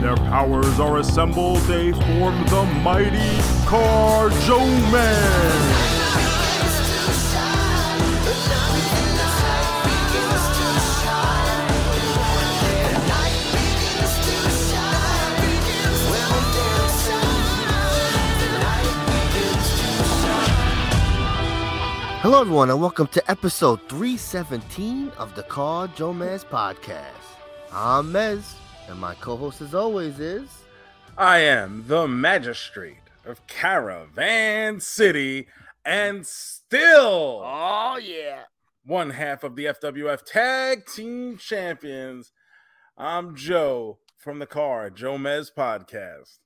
Their powers are assembled, they form the mighty Car Joe Man. Hello, everyone, and welcome to episode 317 of the Car Joe Mez podcast. I'm Mez, and my co host, as always, is. I am the magistrate of Caravan City and still Oh, yeah. one half of the FWF Tag Team Champions. I'm Joe from the Car Joe Mez podcast.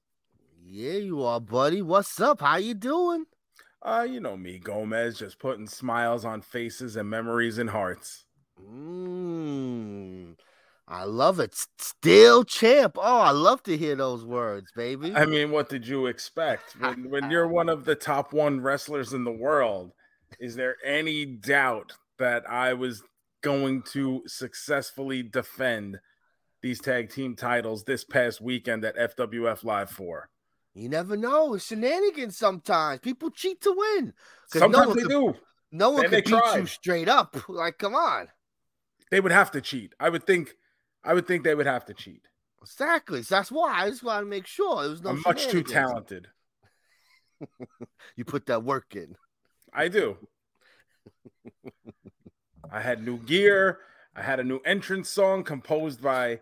Yeah, you are, buddy. What's up? How you doing? Uh, you know me, Gomez, just putting smiles on faces and memories in hearts. Mmm. I love it. Still champ. Oh, I love to hear those words, baby. I mean, what did you expect? When, when you're one of the top one wrestlers in the world, is there any doubt that I was going to successfully defend these tag team titles this past weekend at FWF Live 4? You never know. It's shenanigans sometimes. People cheat to win. Sometimes no they do. No one could beat you straight up. Like, come on. They would have to cheat. I would think. I would think they would have to cheat. Exactly. So that's why I just want to make sure there was no I'm much too talented. You put that work in. I do. I had new gear. I had a new entrance song composed by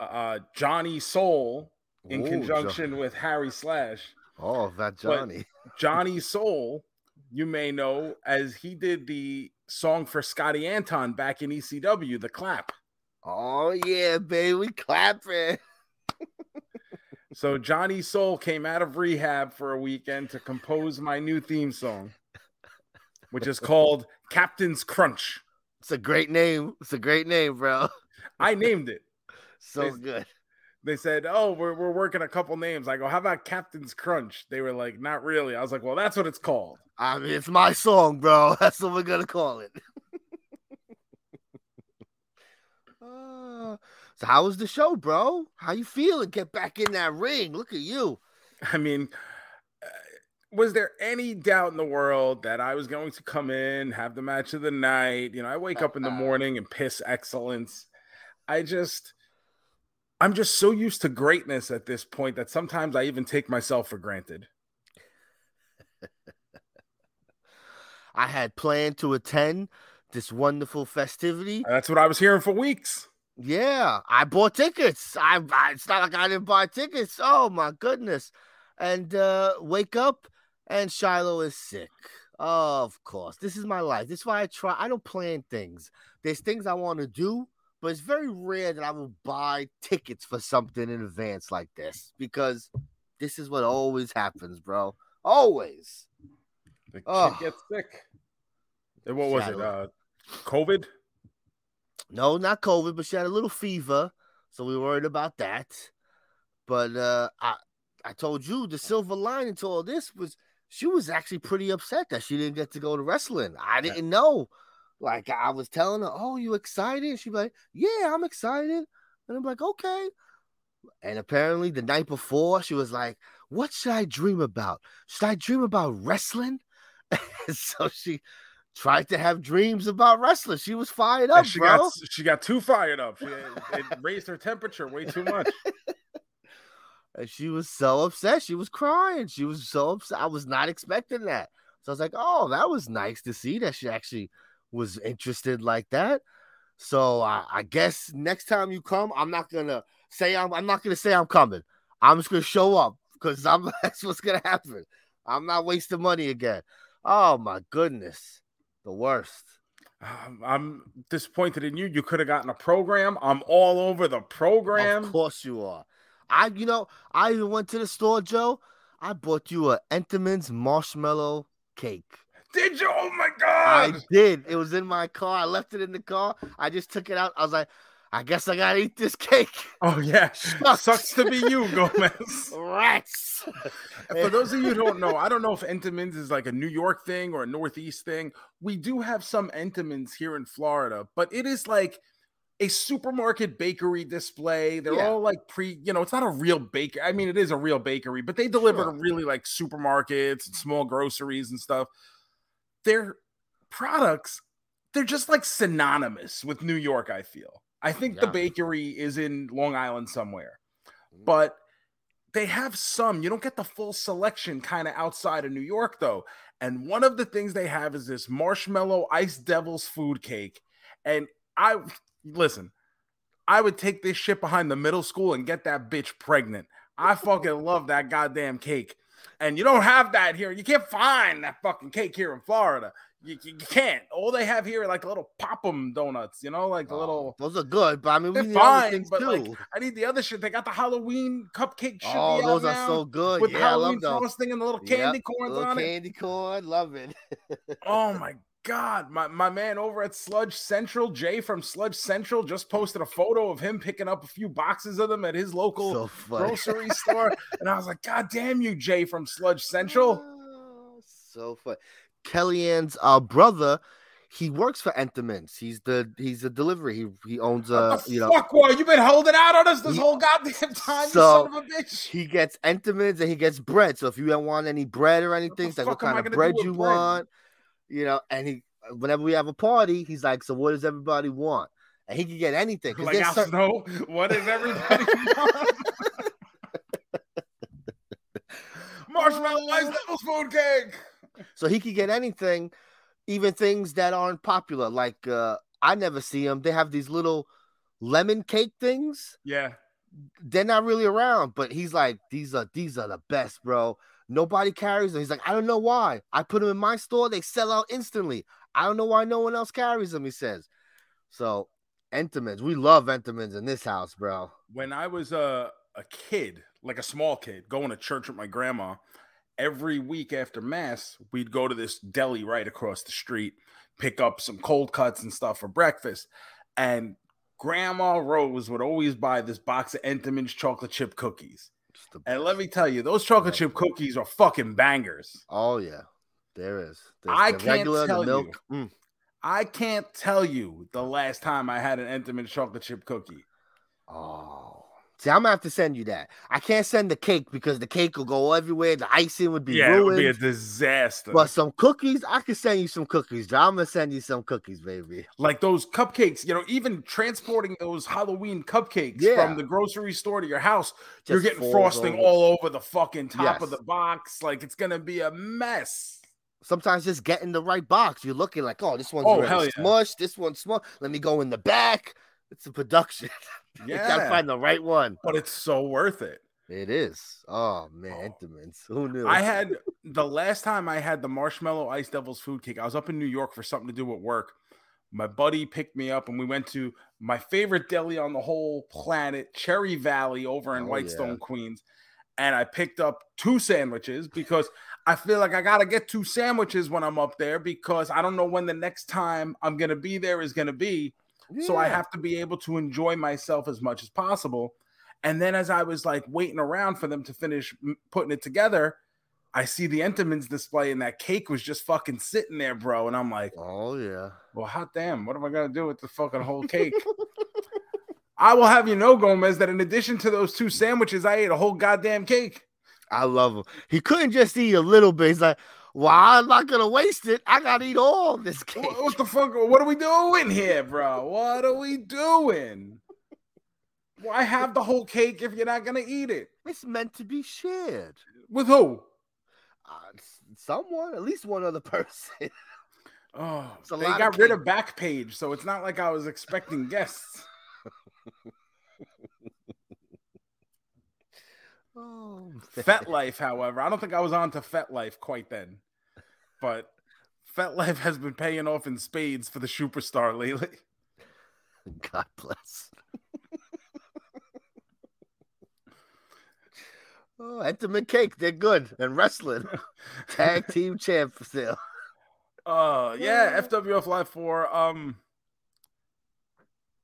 uh, Johnny Soul in Ooh, conjunction with Harry Slash. Oh, that Johnny. Johnny Soul, you may know as he did the song for Scotty Anton back in ECW, The Clap. Oh yeah, baby, clapping. So Johnny Soul came out of rehab for a weekend to compose my new theme song, which is called Captain's Crunch. It's a great name. It's a great name, bro. I named it. So Nice. good. They said, "Oh, we're we're working a couple names." I go, "How about Captain's Crunch?" They were like, "Not really." I was like, "Well, that's what it's called." I mean, it's my song, bro. That's what we're gonna call it. Uh, so how was the show, bro? How you feeling? Get back in that ring. Look at you. I mean, uh, was there any doubt in the world that I was going to come in, have the match of the night? You know, I wake up in the morning and piss excellence. I just, I'm just so used to greatness at this point that sometimes I even take myself for granted. I had planned to attend this wonderful festivity. That's what I was hearing for weeks. Yeah, I bought tickets. I, I it's not like I didn't buy tickets. Oh my goodness. And uh wake up and Shiloh is sick. of course. This is my life. This is why I try. I don't plan things. There's things I want to do, but it's very rare that I will buy tickets for something in advance like this because this is what always happens, bro. Always. The kid Oh. gets sick. And what was it? Uh, COVID? No, not COVID, but she had a little fever, so we worried about that. But uh, I, I told you the silver lining to all this was she was actually pretty upset that she didn't get to go to wrestling. I didn't know. Like I was telling her, "Oh, you excited?" She'd be like, "Yeah, I'm excited," and I'm like, "Okay." And apparently, the night before, she was like, "What should I dream about? Should I dream about wrestling?" So she tried to have dreams about wrestling. She was fired And up, she bro. got she got too fired up. She, uh, it raised her temperature way too much. And she was so upset. She was crying. She was so upset. I was not expecting that. So I was like, oh, that was nice to see that she actually was interested like that. So I, I guess next time you come, I'm not gonna say I'm I'm not gonna say I'm coming. I'm just gonna show up because I'm that's what's gonna happen. I'm not wasting money again. Oh my goodness. The worst. Um, I'm disappointed in you. You could have gotten a program. I'm all over the program. Of course you are. I, you know, I even went to the store, Joe. I bought you a Entenmann's marshmallow cake. Did you? Oh my god! I did. It was in my car. I left it in the car. I just took it out. I was like, I guess I gotta eat this cake. Oh yeah, Shucks. sucks to be you, Gomez. Rats. For those of you who don't know, I don't know if Entenmann's is like a New York thing or a Northeast thing. We do have some Entenmann's here in Florida, but it is like a supermarket bakery display. They're Yeah. all like pre, you know, it's not a real bakery. I mean, it is a real bakery, but they deliver Sure. to really like supermarkets and small groceries and stuff. Their products, they're just like synonymous with New York, I feel. I think the bakery is in Long Island somewhere, but they have some. You don't get the full selection kind of outside of New York, though. And one of the things they have is this marshmallow ice devil's food cake. And I listen, I would take this shit behind the middle school and get that bitch pregnant. I fucking love that goddamn cake. And you don't have that here. You can't find that fucking cake here in Florida. You, you can't. All they have here are like little pop-em donuts, you know, like the Oh, little. those are good, but I mean, we need fine, things but too. like I need the other shit. They got the Halloween cupcake shit. oh, those are so good. with yeah, I Halloween love those. frosting and the little Yep, candy corns Little on it. candy corn, love it. Oh my god, my, my man over at Sludge Central, Jay from Sludge Central, just posted a photo of him picking up a few boxes of them at his local so grocery store. And I was like, God damn you, Jay from Sludge Central. Oh, so fun. Kellyanne's uh, brother, he works for Entenmann's. He's the he's a delivery. He he owns What the you know fuck, boy? You been holding out on us this He- whole goddamn time, So- you son of a bitch. he gets Entenmann's and he gets bread. So if you don't want any bread or anything, it's like what I kind of bread you bread? want, you know. And he whenever we have a party, he's like, so what does everybody want? And he can get anything. Like Al certain- Snow, what is everybody want? Marshmallow ice devil's food cake. So he can get anything, even things that aren't popular. Like uh I never see them. They have these little lemon cake things. Yeah. they're not really around, but he's like, these are these are the best, bro. Nobody carries them. He's like, I don't know why. I put them in my store, they sell out instantly. I don't know why no one else carries them. He says. So, Entenmann's, we love Entenmann's in this house, bro. when I was a a kid, like a small kid, going to church with my grandma, every week after mass, we'd go to this deli right across the street, pick up some cold cuts and stuff for breakfast. And Grandma Rose would always buy this box of Entenmann's chocolate chip cookies. And let me tell you, those chocolate chip cookies are fucking bangers. oh yeah, there is. There's I the can't regular, tell the milk. Mm. I can't tell you the last time I had an Entenmann's chocolate chip cookie. Oh. See, I'm gonna have to send you that. I can't send the cake because the cake will go everywhere. The icing would be yeah, it would be a disaster. But some cookies, I can send you some cookies. I'm gonna send you some cookies, baby. like those cupcakes, you know, even transporting those Halloween cupcakes Yeah. from the grocery store to your house, you're getting frosting over. all over the fucking top of the box. Like it's gonna be a mess. Sometimes just getting the right box. You're looking like, oh, this one's Oh, hell yeah. smushed. This one's smushed. Let me go in the back. It's a production. you gotta find the right one. but it's so worth it. It is. Oh man, Oh. Entenmann's. Who knew? I had the last time I had the marshmallow ice devil's food cake. I was up in New York for something to do at work. My buddy picked me up and we went to my favorite deli on the whole planet, Cherry Valley over in Oh, Whitestone, yeah. Queens. And I picked up two sandwiches because I feel like I got to get two sandwiches when I'm up there because I don't know when the next time I'm going to be there is going to So I have to be able to enjoy myself as much as possible. And then as I was like waiting around for them to finish putting it together, I see the Entenmann's display and that cake was just fucking sitting there, bro. And I'm like, Oh yeah. well, hot damn, what am I gonna do with the fucking whole cake? I will have you know, Gomez, that in addition to those two sandwiches, I ate a whole goddamn cake. I love him. He couldn't just eat a little bit. He's like, well, I'm not gonna waste it. I gotta eat all this cake. What, what the fuck? What are we doing here, bro? What are we doing? Why have the whole cake if you're not gonna eat it? It's meant to be shared. With who? Uh, someone, at least one other person. Oh, they got rid of Backpage, so it's not like I was expecting guests. oh, FetLife, however, I don't think I was on to FetLife quite then, but FetLife has been paying off in spades for the superstar lately. God bless. Oh, Entenmann Cake, they're good. And wrestling. Tag team champ for sale. Uh yeah, FWF Live 4. Um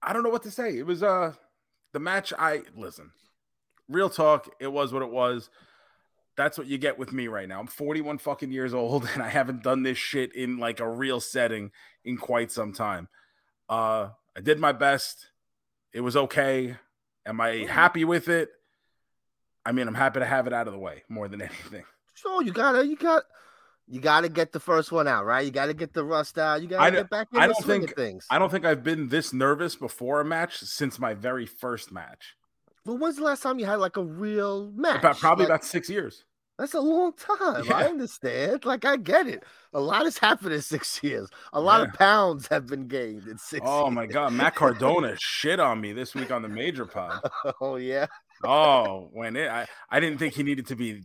I don't know what to say. It was uh the match I listen. Real talk, it was what it was. That's what you get with me right now. I'm 41 fucking years old and I haven't done this shit in like a real setting in quite some time. Uh I did my best. It was okay. Am I happy with it? I mean, I'm happy to have it out of the way more than anything. Sure, you gotta, you got, you gotta get the first one out, right? You gotta get the rust out. You gotta get back in I the don't think- things. I don't think I've been this nervous before a match since my very first match. Well, when's the last time you had like a real match? About probably Like, about six years. that's a long time. Yeah. I understand. Like I get it. A lot has happened in six years. A lot of pounds have been gained in six. Oh years. my god, Matt Cardona shit on me this week on the major pod. Oh yeah. Oh, when it I, I didn't think he needed to be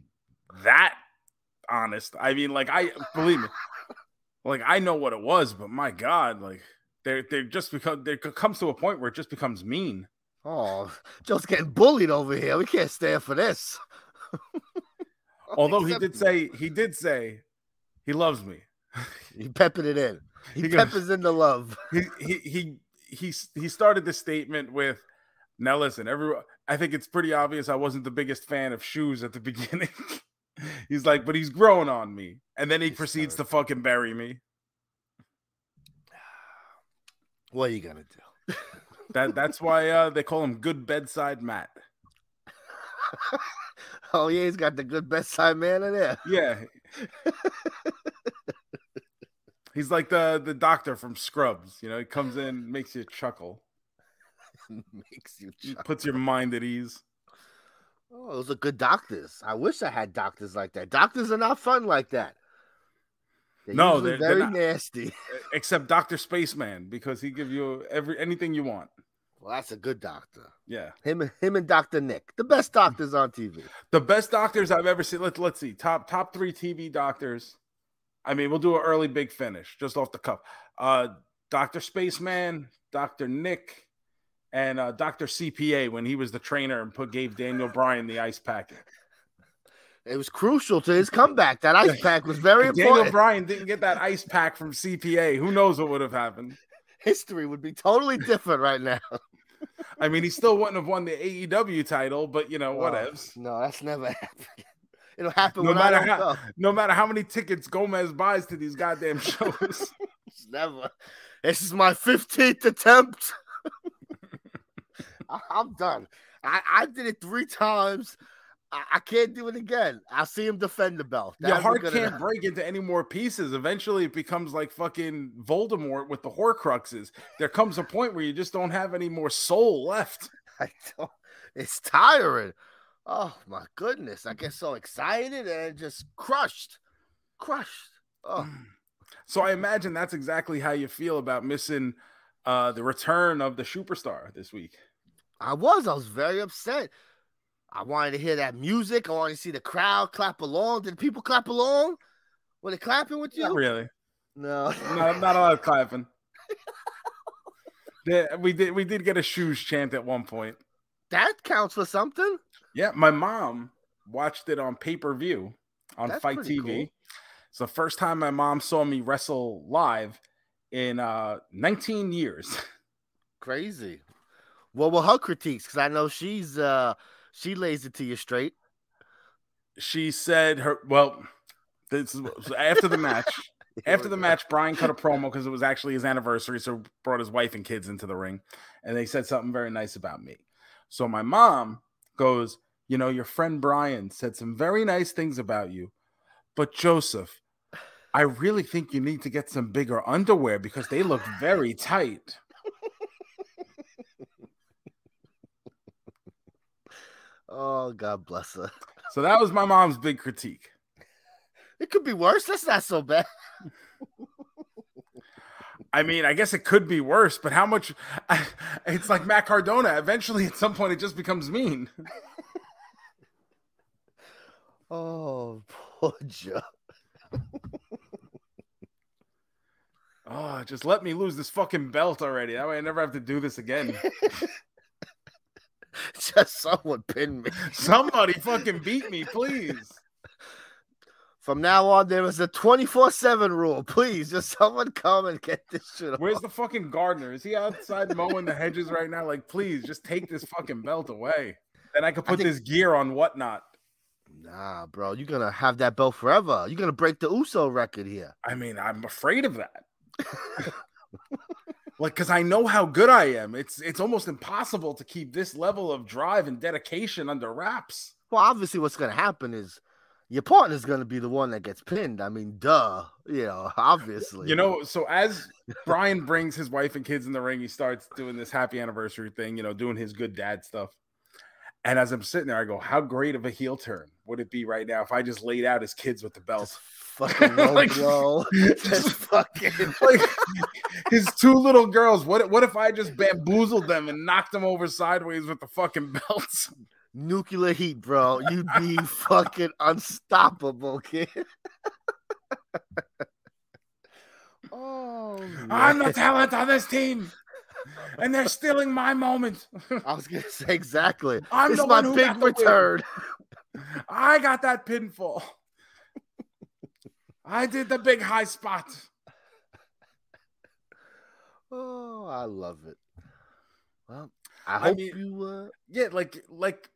that honest. I mean, like I believe me, like I know what it was, but my god, like they're they're just because there comes to a point where it just becomes mean. Oh, Joe's getting bullied over here. We can't stand for this. Oh, Although he did say he did say he loves me. he peppered it in. He, He goes- peppers in the love. he he he he he started the statement with now listen everyone i think it's pretty obvious i wasn't the biggest fan of shoes at the beginning he's like but he's growing on me and then he He's proceeds to fucking bury me What are you gonna do? That that's why uh they call him good bedside matt oh yeah, he's got the good bedside manner there. yeah he's like the the doctor from scrubs you know he comes in makes you chuckle Makes you chuckle. puts your mind at ease Oh, those are good doctors. I wish I had doctors like that. Doctors are not fun like that. They're No, they're- they're very nasty. except dr spaceman because he give you every anything you want Well, that's a good doctor. yeah Him and him and Doctor Nick, the best doctors on TV. The best doctors I've ever seen. Let's let's see. Top top three TV doctors. I mean, we'll do an early big finish just off the cuff. Uh Dr. Spaceman, Dr. Nick, and uh, Dr. CPA when he was the trainer and put gave Daniel Bryan the ice packet. It was crucial to his comeback. That ice pack was very Daniel important. Bryan didn't get that ice pack from CPA. Who knows what would have happened? History would be totally different right now. I mean, he still wouldn't have won the AEW title, but you know, Oh, whatevs. No, that's never happened. It'll happen No when matter I how- go. No matter how many tickets Gomez buys to these goddamn shows. It's never. This is my fifteenth attempt. I- I'm done. I, I did it three times. I, I can't do it again. I'll see him defend the belt. Your That'd be heart can't enough. break into any more pieces. Eventually, it becomes like fucking Voldemort with the Horcruxes. There comes a point where you just don't have any more soul left. I don't. It's tiring. Oh my goodness! I get so excited and just crushed, crushed. Oh, So I imagine that's exactly how you feel about missing uh, the return of the superstar this week. I was. I was very upset. I wanted to hear that music. I wanted to see the crowd clap along. Did people clap along? Were they clapping with you? Not really. No. Not, not a lot of clapping. Yeah, we did we did get a shoes chant at one point. that counts for something. Yeah, my mom watched it on pay per view on That's FITE TV. cool. It's the first time my mom saw me wrestle live in uh 19 years. Crazy. What were her critiques? Because I know she's uh she lays it to you straight. She said her well, this is after the match. After the match, Brian cut a promo because it was actually his anniversary, so brought his wife and kids into the ring, and they said something very nice about me. So my mom goes, "You know, your friend Brian said some very nice things about you, but Joseph, I really think you need to get some bigger underwear because they look very tight." Oh, God bless her. So that was my mom's big critique. It could be worse. That's not so bad. I mean, I guess it could be worse, but how much? It's like Matt Cardona. Eventually, at some point, it just becomes mean. Oh, poor Joe. Oh, just let me lose this fucking belt already. That way I never have to do this again. Just someone pin me. Somebody fucking beat me, please. From now on, there is a 24 7 rule. Please, just someone come and get this shit. Where's off. the fucking gardener? Is he outside mowing the hedges right now? Like, please, just take this fucking belt away. Then I could I put think- this gear on whatnot. Nah, bro, you're gonna have that belt forever. You're gonna break the USO record here. I mean, I'm afraid of that. like, because I know how good I am. It's it's almost impossible to keep this level of drive and dedication under wraps. Well, obviously, what's gonna happen is your partner's gonna be the one that gets pinned. I mean, duh. You know, obviously. You know, so as Brian brings his wife and kids in the ring, he starts doing this happy anniversary thing, you know, doing his good dad stuff. And as I'm sitting there, I go, How great of a heel turn would it be right now if I just laid out his kids with the belt? Fucking low Like- blow. Just fucking. like his two little girls. What what if I just bamboozled them and knocked them over sideways with the fucking belts? nuclear heat, bro. You'd be fucking unstoppable, kid. oh, I'm the talent on this team, and they're stealing my moment. I was gonna say exactly. I'm is my big got the win. return. I got that pinfall. I did the big high spot. Oh, I love it. Well, I I hope mean- you. Uh, Yeah, like like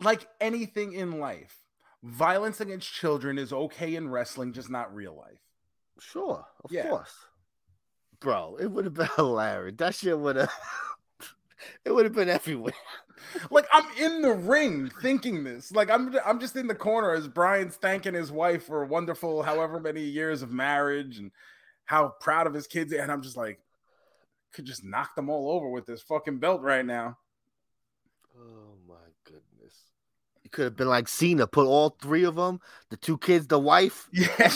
like anything in life, violence against children is okay in wrestling, just not real life. sure, of Yeah. course, bro. It would have been hilarious. That shit would have. it would have been everywhere. Like I'm in the ring thinking this. Like I'm I'm just in the corner as Brian's thanking his wife for a wonderful however many years of marriage and how proud of his kids and I'm just like could just knock them all over with this fucking belt right now. Oh my goodness. You could have been like Cena, put all three of them, the two kids, the wife. Yeah.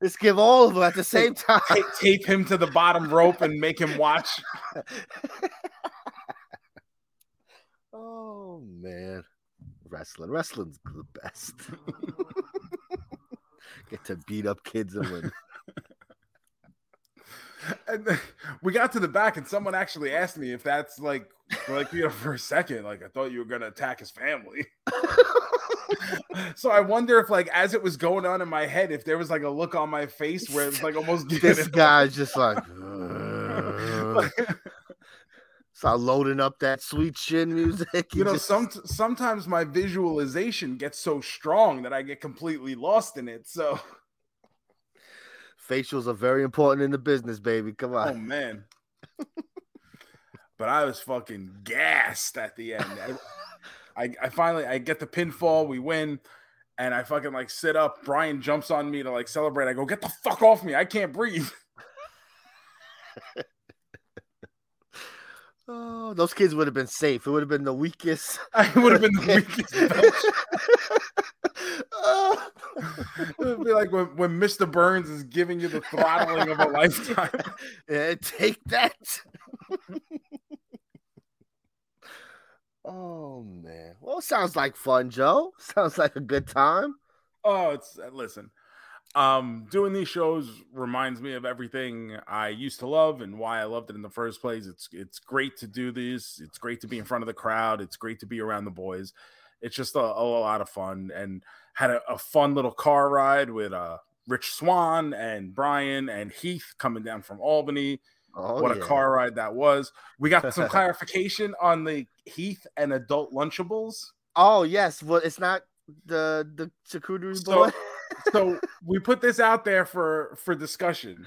Let's give all of them at the same time. tape, tape him to the bottom rope and make him watch. oh man, wrestling, wrestling's the best. Get to beat up kids and win. And then we got to the back, and someone actually asked me if that's like, like you know, for a second, like I thought you were gonna attack his family. so I wonder if, like, as it was going on in my head, if there was like a look on my face where it was like almost this guy's just like. Start loading up that sweet chin music. You know, some sometimes my visualization gets so strong that I get completely lost in it. So, facials are very important in the business, baby. Come on. oh man. but I was fucking gassed at the end. I, I, I finally I get the pinfall, we win, and I fucking like sit up. Brian jumps on me to like celebrate. I go, get the fuck off me. I can't breathe. Oh, those kids would have been safe. It would have been the weakest. I would have been the weakest. Oh. It would be like when, when Mr. Burns is giving you the throttling of a lifetime. Yeah, take that. oh man. Well, sounds like fun, Joe. Sounds like a good time. Oh, it's uh, listen. Um, doing these shows reminds me of everything I used to love and why I loved it in the first place. It's it's great to do this. It's great to be in front of the crowd. It's great to be around the boys. It's just a, a lot of fun and had a, a fun little car ride with uh Rich Swann and Brian and Heath coming down from Albany. Oh, what yeah. a car ride that was. We got some clarification on the Heath and adult Lunchables. Oh yes. Well, it's not the the charcuterie So- boy. so we put this out there for for discussion.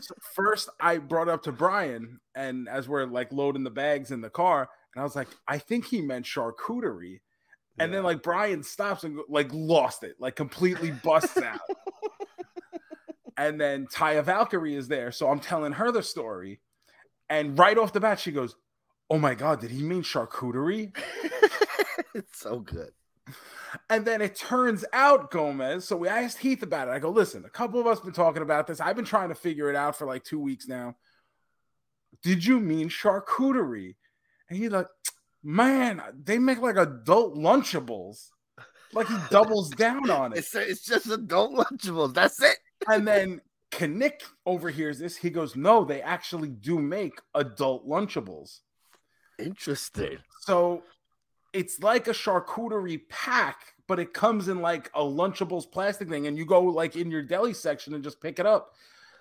So first, I brought up to Brian, and as we're like loading the bags in the car, and I was like, I think he meant charcuterie. And then like Brian stops and like lost it, like completely busts out. and then Taya Valkyrie is there, so I'm telling her the story, and right off the bat she goes, "Oh my god, did he mean charcuterie?" it's so good. And then it turns out Gomez. So we asked Heath about it. I go, listen, a couple of us been talking about this. I've been trying to figure it out for like two weeks now. Did you mean charcuterie? And he's like, man, they make like adult Lunchables. Like he doubles down on it. It's it's just adult Lunchables. That's it. And then Knick overhears this. He goes, no, they actually do make adult Lunchables. Interesting. So it's like a charcuterie pack, but it comes in like a Lunchables plastic thing, and you go like in your deli section and just pick it up.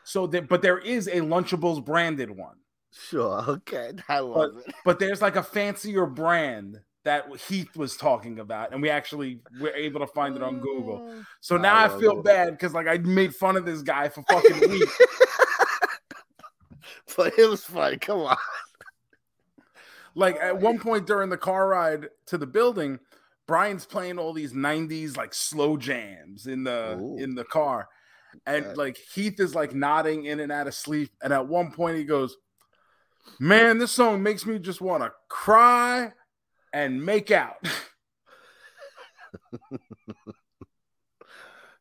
So that, but there is a Lunchables branded one. Sure. Okay. I love But, it. but there's like a fancier brand that Heath was talking about, and we actually were able to find it on Google. Mm. So now I, love feel it. bad because like I made fun of this guy for fucking weeks. But it was funny. Come on. Like at one point during the car ride to the building, Brian's playing all these 90s like slow jams in the Ooh. in the car. And like Heath is like nodding in and out of sleep. And at one point he goes, Man, this song makes me just want to cry and make out.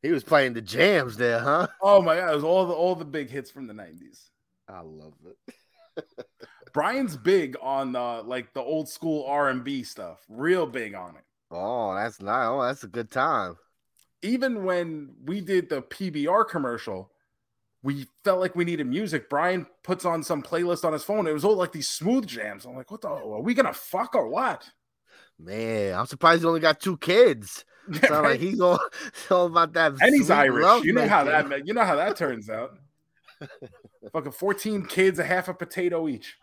He was playing the jams there, huh? oh my god, it was all the all the big hits from the 90s. I love it. Brian's big on uh like the old school R&B stuff. Real big on it. Oh, that's nice. Oh, that's a good time. even when we did the PBR commercial, we felt like we needed music. Brian puts on some playlist on his phone. It was all like these smooth jams. I'm like, what the? Are we gonna fuck or what? Man, I'm surprised he only got two kids. Sound like he's all, all about that. and he's Irish. You know how that. You know how that turns out. Fucking 14 kids, a half a potato each.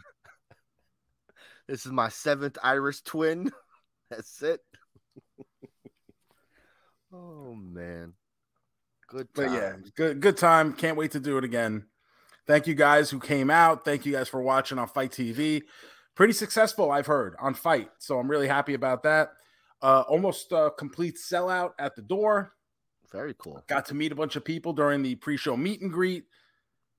This is my seventh Irish twin. That's it. oh man, good. time. But yeah, good good time. Can't wait to do it again. Thank you guys who came out. Thank you guys for watching on FITE TV. Pretty successful, I've heard, on FITE. So I'm really happy about that. Uh, almost uh, complete sellout at the door. very cool. Got to meet a bunch of people during the pre-show meet and greet.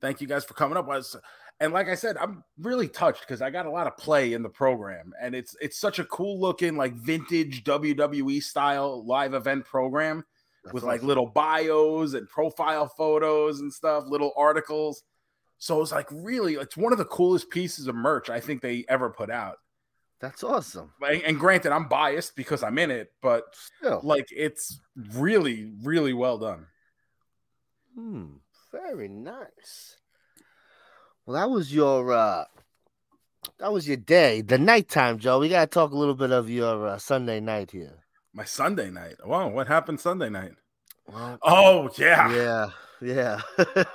Thank you guys for coming up. Was and like I said, I'm really touched because I got a lot of play in the program, and it's it's such a cool looking like vintage WWE style live event program That's with like little bios and profile photos and stuff, little articles. So it's like really, it's one of the coolest pieces of merch I think they ever put out. That's awesome. And, and granted, I'm biased because I'm in it, but Still, like it's really, really well done. hmm, very nice. Well, that was your uh that was your day. The nighttime, Joe. We gotta talk a little bit of your uh, Sunday night here. My Sunday night. Wow, what happened Sunday night? Well, Oh yeah. yeah, yeah.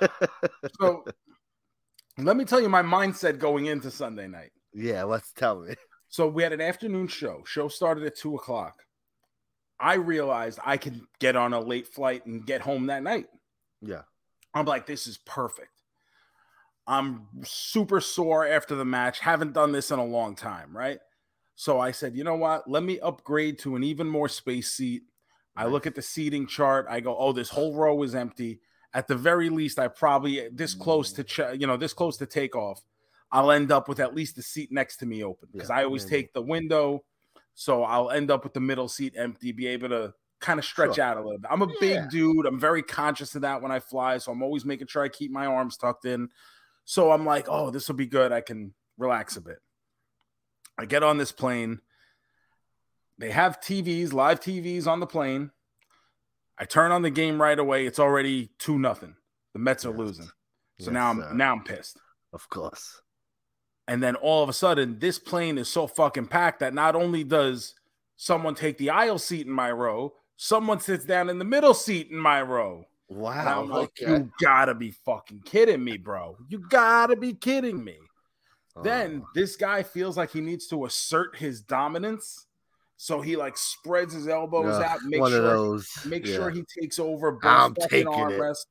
So let me tell you my mindset going into Sunday night. yeah, let's tell me. So we had an afternoon show. Show started at two o'clock. I realized I could get on a late flight and get home that night. Yeah. I'm like, this is perfect. I'm super sore after the match. Haven't done this in a long time, right? So I said, you know what? Let me upgrade to an even more space seat. I look at the seating chart. I go, oh, this whole row is empty. At the very least, I probably this close to, mm. ch- you know, this close to takeoff. I'll end up with at least the seat next to me open because Yeah, I always maybe. take the window. So I'll end up with the middle seat empty, be able to kind of stretch Sure. out a little bit. I'm a Yeah. big dude. I'm very conscious of that when I fly. So I'm always making sure I keep my arms tucked in. So I'm like, oh, this will be good. I can relax a bit. I get on this plane. They have TVs, live TVs on the plane. I turn on the game right away. It's already two nothing. The Mets are Yes. losing. So Yes, now I'm now I'm pissed. Of course. And then all of a sudden, this plane is so fucking packed that not only does someone take the aisle seat in my row, someone sits down in the middle seat in my row. Wow. Like, okay. you gotta be fucking kidding me, bro. You gotta be kidding me. Then Oh, this guy feels like he needs to assert his dominance. So he like spreads his elbows ugh, out, make one of sure those. make yeah. sure he takes over both I'm fucking taking it. armrests.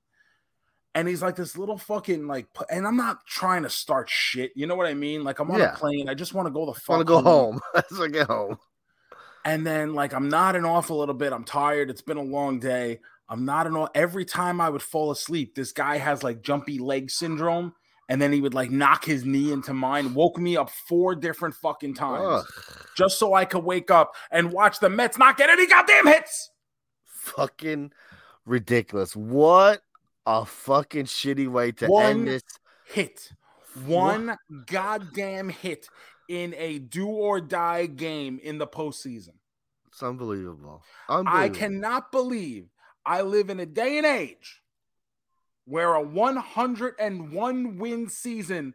And he's like this little fucking like, and I'm not trying to start shit. You know what I mean? Like I'm on Yeah. a plane. I just want to go the fuck. want to go home. Let's get home. And then like I'm nodding off a little bit. I'm tired. It's been a long day. I'm nodding all. Every time I would fall asleep, this guy has like jumpy leg syndrome. And then he would like knock his knee into mine, woke me up four different fucking times Ugh, just so I could wake up and watch the Mets not get any goddamn hits. fucking ridiculous. What a fucking shitty way to One end this. Hit. One goddamn hit in a do or die game in the postseason. It's unbelievable. I cannot believe I live in a day and age where a 101 win season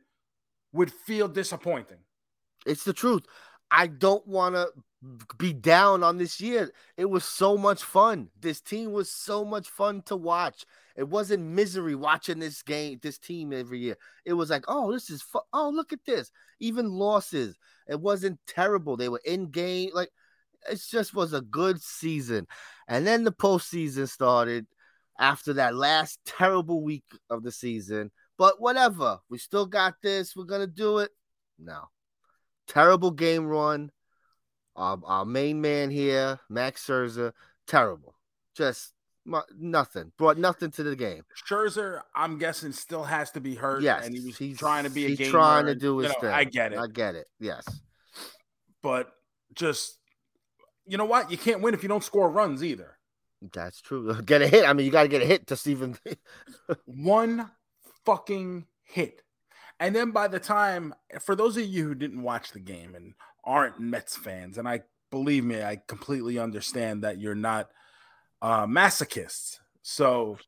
would feel disappointing. It's the truth. I don't want to be down on this year. It was so much fun. This team was so much fun to watch. It wasn't misery watching this game, this team every year. It was like, oh, this is fun. Oh, look at this. Even losses, it wasn't terrible. They were in game. Like, it just was a good season. And then the postseason started after that last terrible week of the season. But whatever, we still got this. We're gonna do it. No, terrible game run. Our, our main man here, Max Scherzer, terrible. Just nothing. Brought nothing to the game. Scherzer, I'm guessing, still has to be hurt. Yes, and he was he's trying to be a he's game trying to do his you know, thing. I get it. I get it. Yes, but just you know what? You can't win if you don't score runs either. That's true. Get a hit. I mean, you got to get a hit to Stephen. One fucking hit. And then by the time, for those of you who didn't watch the game and aren't Mets fans, and I believe me, I completely understand that you're not uh, masochists. So,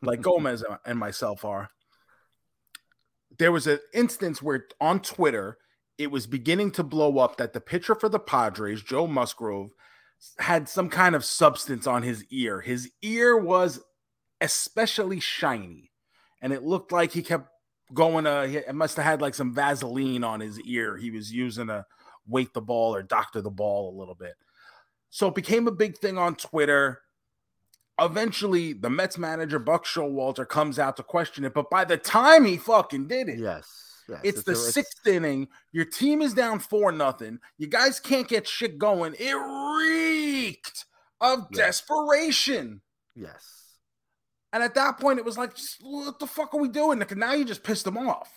like Gomez and myself are. There was an instance where on Twitter, it was beginning to blow up that the pitcher for the Padres, Joe Musgrove, had some kind of substance on his ear. His ear was especially shiny, and it looked like he kept going uh, to. It must have had like some Vaseline on his ear. He was using a weight the ball or doctor the ball a little bit. So it became a big thing on Twitter. Eventually, the Mets manager Buck Showalter comes out to question it, but by the time he fucking did it, yes. Yes, it's, it's the a, sixth inning. Your team is down four nothing. You guys can't get shit going. It reeked of yes. desperation. Yes. And at that point, it was like, what the fuck are we doing? Now you just pissed them off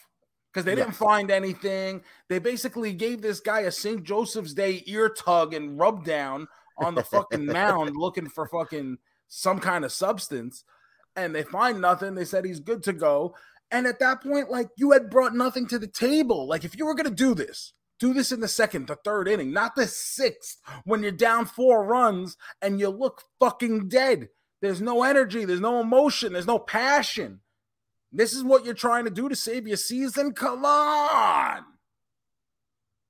because they didn't find anything. They basically gave this guy a St. Joseph's Day ear tug and rub down on the fucking mound looking for fucking some kind of substance. And they find nothing. They said he's good to go. And at that point, like you had brought nothing to the table. Like if you were going to do this, do this in the second, the third inning, not the sixth when you're down four runs and you look fucking dead. There's no energy, there's no emotion, there's no passion. This is what you're trying to do to save your season? Come on.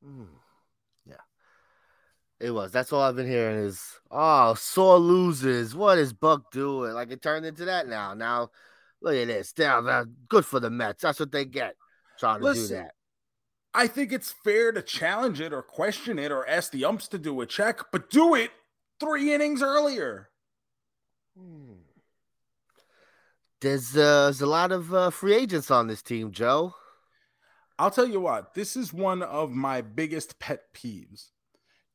Mm. Yeah. It was. That's all I've been hearing is, oh, sore losers. What is Buck doing? Like it turned into that now. Now Look at this. They're, good for the Mets. That's what they get trying to Listen, do that. I think it's fair to challenge it or question it or ask the umps to do a check, but do it three innings earlier. Hmm. There's, uh, there's a lot of uh, free agents on this team, Joe. I'll tell you what, this is one of my biggest pet peeves.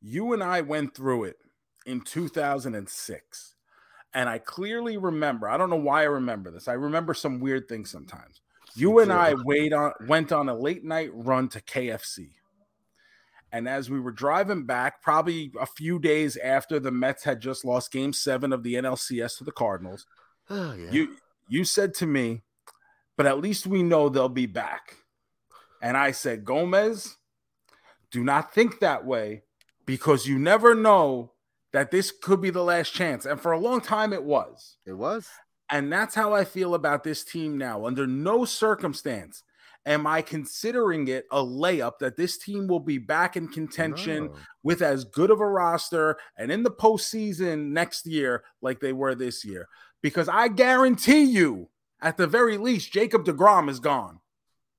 You and I went through it in 2006. And I clearly remember, I don't know why I remember this. I remember some weird things sometimes. You and I wait on went on a late night run to KFC. And as we were driving back, probably a few days after the Mets had just lost game seven of the NLCS to the Cardinals, oh, yeah. you you said to me, but at least we know they'll be back. And I said, Gomez, do not think that way because you never know that this could be the last chance. And for a long time, it was. It was. And that's how I feel about this team now. Under no circumstance am I considering it a layup that this team will be back in contention no. with as good of a roster and in the postseason next year like they were this year. Because I guarantee you, at the very least, Jacob DeGrom is gone.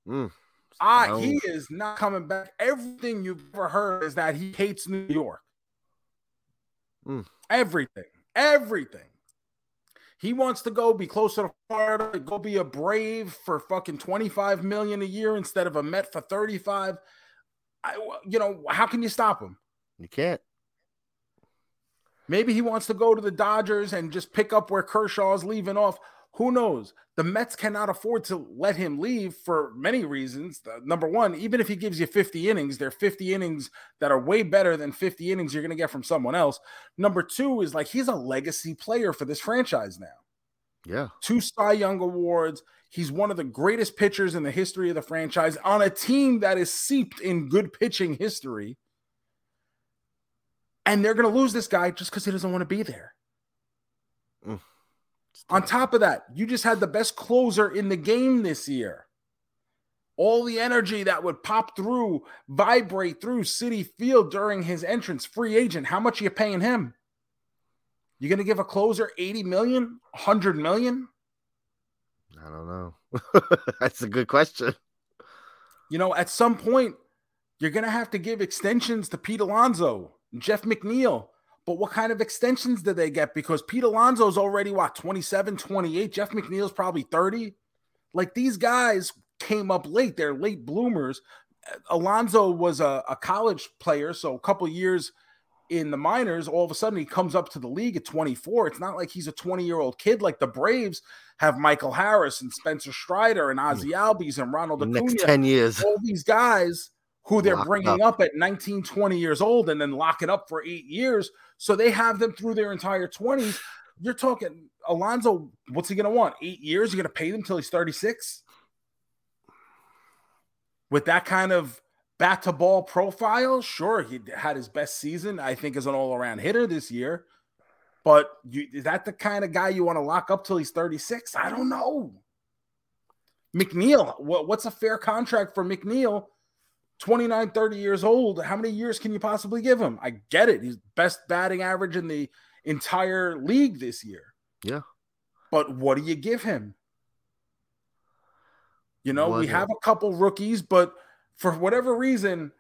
Mm. Ah, he is not coming back. Everything you've ever heard is that he hates New York. Mm. Everything, everything. He wants to go be closer to Florida, go be a Brave for fucking 25 million a year instead of a Met for 35. I, you know, how can you stop him? You can't. Maybe he wants to go to the Dodgers and just pick up where Kershaw's leaving off. Who knows? The Mets cannot afford to let him leave for many reasons. Number one, even if he gives you 50 innings, they're 50 innings that are way better than 50 innings you're going to get from someone else. Number two is like he's a legacy player for this franchise now. Yeah. Two Cy Young Awards. He's one of the greatest pitchers in the history of the franchise on a team that is seeped in good pitching history. And they're going to lose this guy just because he doesn't want to be there. Mm. On top of that, you just had the best closer in the game this year. all the energy that would pop through, vibrate through Citi Field during his entrance, free agent. How much are you paying him? You're going to give a closer 80 million, 100 million? I don't know. That's a good question. You know, at some point, you're going to have to give extensions to Pete Alonso, Jeff McNeil. But what kind of extensions do they get? Because Pete Alonso's already, what, 27, 28? Jeff McNeil's probably 30. Like these guys came up late. They're late bloomers. Alonso was a, a college player, so a couple years in the minors, all of a sudden he comes up to the league at 24. It's not like he's a 20 year old kid. Like the Braves have Michael Harris and Spencer Strider and Ozzie mm. Albies and Ronald Acuna. Next 10 years. All these guys who they're Locked bringing up. up at 19, 20 years old and then locking up for eight years. So they have them through their entire 20s. You're talking Alonso, what's he going to want? Eight years? You're going to pay them till he's 36? with that kind of bat to ball profile, sure, he had his best season, I think, as an all around hitter this year. But you, is that the kind of guy you want to lock up till he's 36? I don't know. McNeil, what, what's a fair contract for McNeil? 29, 30 years old. How many years can you possibly give him? I get it. He's best batting average in the entire league this year. Yeah. But what do you give him? You know, we have a couple rookies, but for whatever reason,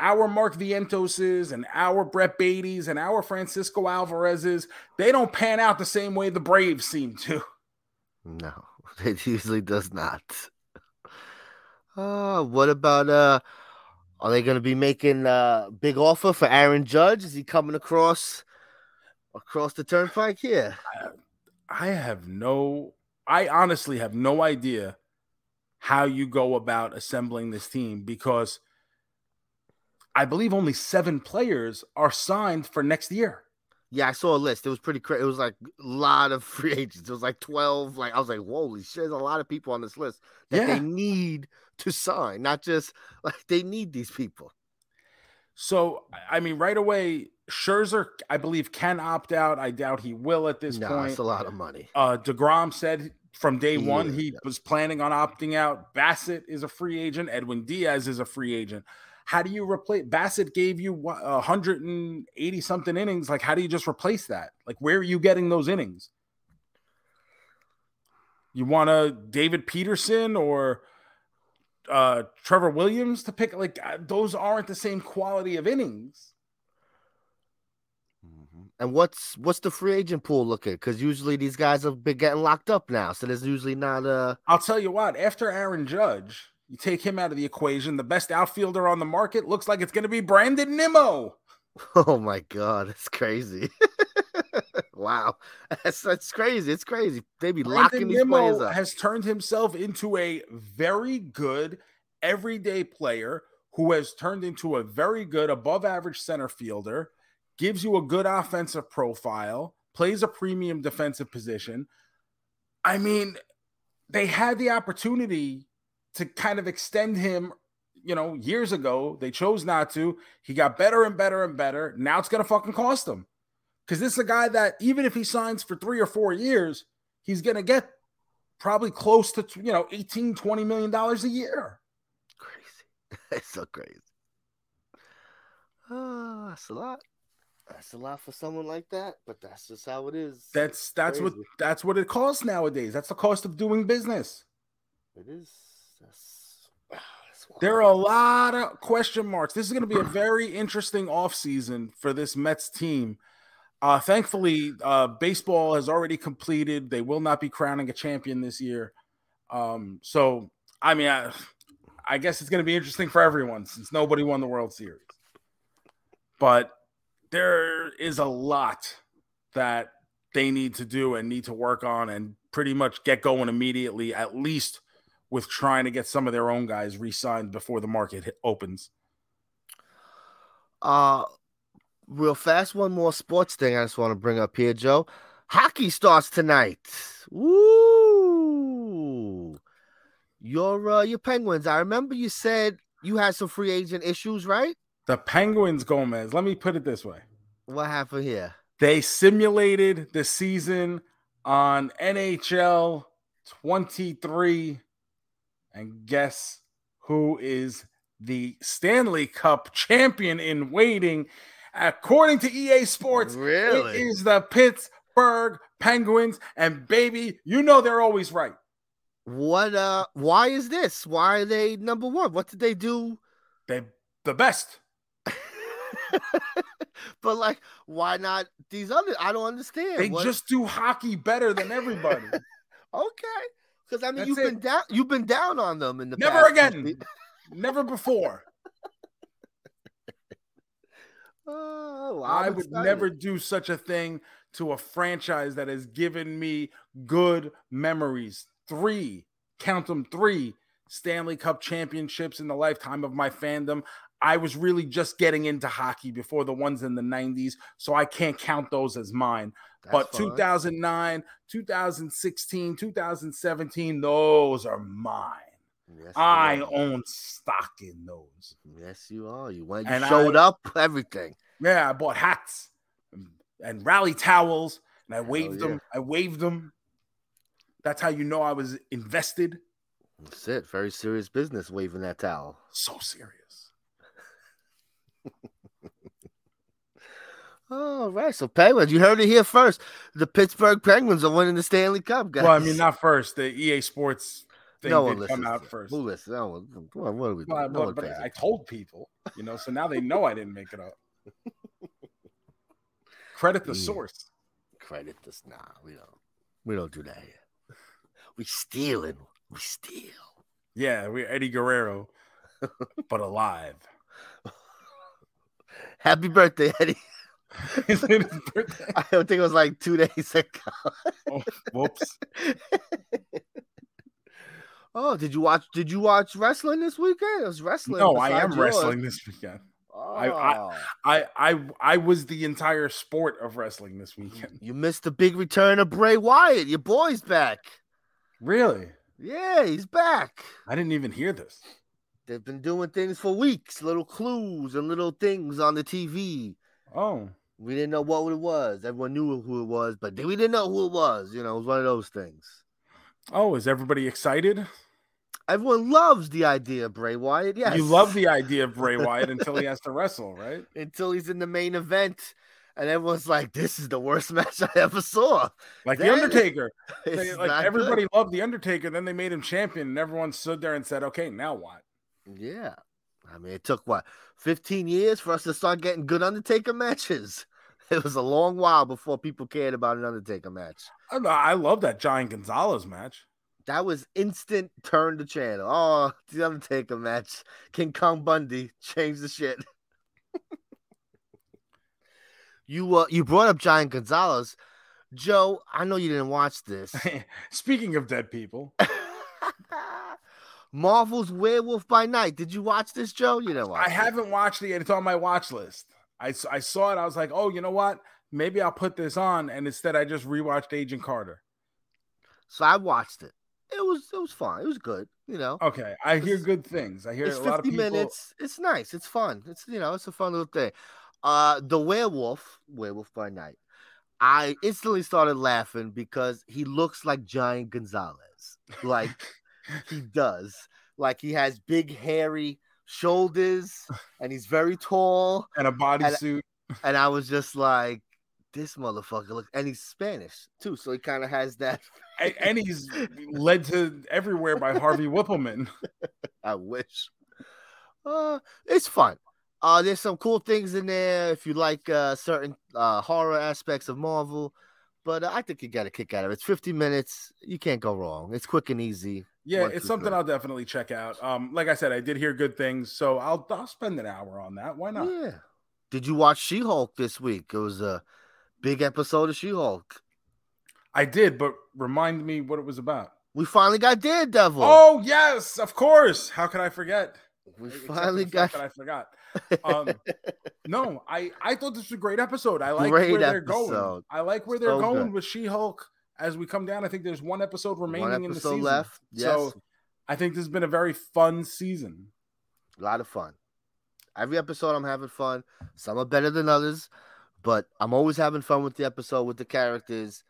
our Mark Vientoses and our Brett Baties and our Francisco Alvarez's, they don't pan out the same way the Braves seem to. No, it usually does not. Uh, what about uh are they going to be making a big offer for Aaron Judge? Is he coming across across the turnpike here? I have no I honestly have no idea how you go about assembling this team because I believe only seven players are signed for next year. Yeah, I saw a list. It was pretty crazy. It was like a lot of free agents. It was like 12. Like, I was like, holy shit, there's a lot of people on this list that yeah. they need to sign, not just like they need these people. So, I mean, right away, Scherzer, I believe, can opt out. I doubt he will at this no, point. It's a lot of money. Uh, DeGrom said from day he one, is, he yeah. was planning on opting out. Bassitt is a free agent. Edwin Diaz is a free agent. How do you replace Bassitt Gave you 180 something innings. Like, how do you just replace that? Like, where are you getting those innings? You want a David Peterson or uh, Trevor Williams to pick? Like, uh, those aren't the same quality of innings. And what's what's the free agent pool looking? Because usually these guys have been getting locked up now, so there's usually not a. I'll tell you what. After Aaron Judge, you take him out of the equation. The best outfielder on the market looks like it's going to be Brandon Nimmo. Oh my god, it's crazy! wow, that's that's crazy. It's crazy. They be Brandon locking these Nimmo players up. Has turned himself into a very good everyday player who has turned into a very good above average center fielder gives you a good offensive profile, plays a premium defensive position. I mean, they had the opportunity to kind of extend him, you know, years ago. They chose not to. He got better and better and better. Now it's going to fucking cost them. Because this is a guy that, even if he signs for three or four years, he's going to get probably close to, you know, 18, 20 million dollars a year. Crazy. It's so crazy. Oh, that's a lot. That's a lot for someone like that, but that's just how it is. That's that's Crazy. what that's what it costs nowadays. That's the cost of doing business. It is. That's there are a lot of question marks. This is going to be a very interesting offseason for this Mets team. Uh, thankfully, uh, baseball has already completed. They will not be crowning a champion this year. Um, so, I mean, I, I guess it's going to be interesting for everyone since nobody won the World Series. But there is a lot that they need to do and need to work on and pretty much get going immediately, at least with trying to get some of their own guys re-signed before the market opens. Uh real fast, one more sports thing I just want to bring up here, Joe. Hockey starts tonight. Woo! Your uh, your Penguins. I remember you said you had some free agent issues, right? The Penguins, Gomez. Let me put it this way. What happened here? They simulated the season on NHL 23. And guess who is the Stanley Cup champion in waiting. According to EA Sports, Really? it is the Pittsburgh Penguins. And baby, you know they're always right. What uh why is this? Why are they number one? What did they do? They the best. but like why not these other I don't understand. They What- just do hockey better than everybody. okay. Because I mean That's you've it. been down you've been down on them in the past Never past. again. Never before. Oh, well, I would excited. never do such a thing to a franchise that has given me good memories. Three, count them three Stanley Cup championships in the lifetime of my fandom. I was really just getting into hockey before the ones in the 90s, so I can't count those as mine. That's but fine. 2009, 2016, 2017, those are mine. Yes, I are. own stock in those. Yes, you are. You went, you And showed I- up, everything. Yeah, I bought hats and, rally towels, and I waved yeah. them. I waved them. That's how you know I was invested. That's it. Very serious business waving that towel. So serious. All right. So Penguins, you heard it here first. The Pittsburgh Penguins are winning the Stanley Cup, guys. Well, I mean, not first. The EA Sports thing no one did come out first. Who listens? No one, what, what are we doing? Well, no but but I told people, you know, so now they know I didn't make it up. Credit the Yeah. source. Credit this. Nah, we don't. We don't do that here. We stealing. We steal. Yeah, we're Eddie Guerrero, but alive. Happy birthday, Eddie. His birthday? I don't think it was like two days ago. Oh, whoops. Oh, did you watch? Did you watch wrestling this weekend? It was wrestling. No, I am yours. wrestling this weekend. Oh, I- I, I I was the entire sport of wrestling this weekend. you missed the big return of Bray Wyatt. Your boy's back. Really? Yeah, he's back. I didn't even hear this. They've been doing things for weeks, little clues and little things on the TV. Oh, We didn't know what it was. Everyone knew who it was, but we didn't know who it was. You know, it was one of those things. oh, is everybody excited? Everyone loves the idea of Bray Wyatt. Yes, You love the idea of Bray Wyatt until he has to wrestle, right? until he's in the main event, and everyone's like, "This is the worst match I ever saw." Like Then- the Undertaker. They- like everybody good. loved the Undertaker, then they made him champion, and everyone stood there and said, "Okay, now what?" Yeah, I mean, it took what 15 years for us to start getting good Undertaker matches. It was a long while before people cared about an Undertaker match. I, I love that Giant Gonzalez match. That was instant turn the channel. Oh, the Undertaker match. King Kong Bundy changed the shit. you uh, you brought up Giant Gonzalez. Joe, I know you didn't watch this. Speaking of dead people, Marvel's Werewolf by Night. Did you watch this, Joe? You didn't I it. haven't watched it yet. It's on my watch list. I, I saw it. I was like, oh, you know what? Maybe I'll put this on. And instead, I just rewatched Agent Carter. So I watched it. It was it was fun. It was good. You know, Okay, I hear good things. I hear it's a lot of people. minutes. It's nice. It's fun. It's you know, it's a fun little thing. Uh the werewolf, werewolf by night. I instantly started laughing because he looks like Giant Gonzalez. Like he does. Like he has big hairy shoulders and he's very tall. and a bodysuit. And I was just like, this motherfucker look and he's Spanish too. So he kind of has that. and, and he's led to everywhere by Harvey Wippleman. I wish. Uh, it's fun. Uh, there's some cool things in there if you like uh, certain uh, horror aspects of Marvel. But uh, I think you got a kick out of it. It's 50 minutes. You can't go wrong. It's quick and easy. Yeah, it's something three. I'll definitely check out. Um, like I said, I did hear good things, so I'll I'll spend an hour on that. Why not? Yeah. Did you watch She Hulk this week? It was a big episode of She Hulk. I did, but remind me what it was about. We finally got Daredevil. Oh yes, of course. How could I forget? we finally got. I forgot. Um, no, I I thought this was a great episode. I like Great where they're going. I like where they're So going good. with She-Hulk. As we come down, I think there's one episode remaining One in the season. left. Yes. So I think this has been a very fun season. A lot of fun. Every episode, I'm having fun. Some are better than others, but I'm always having fun with the episode with the characters.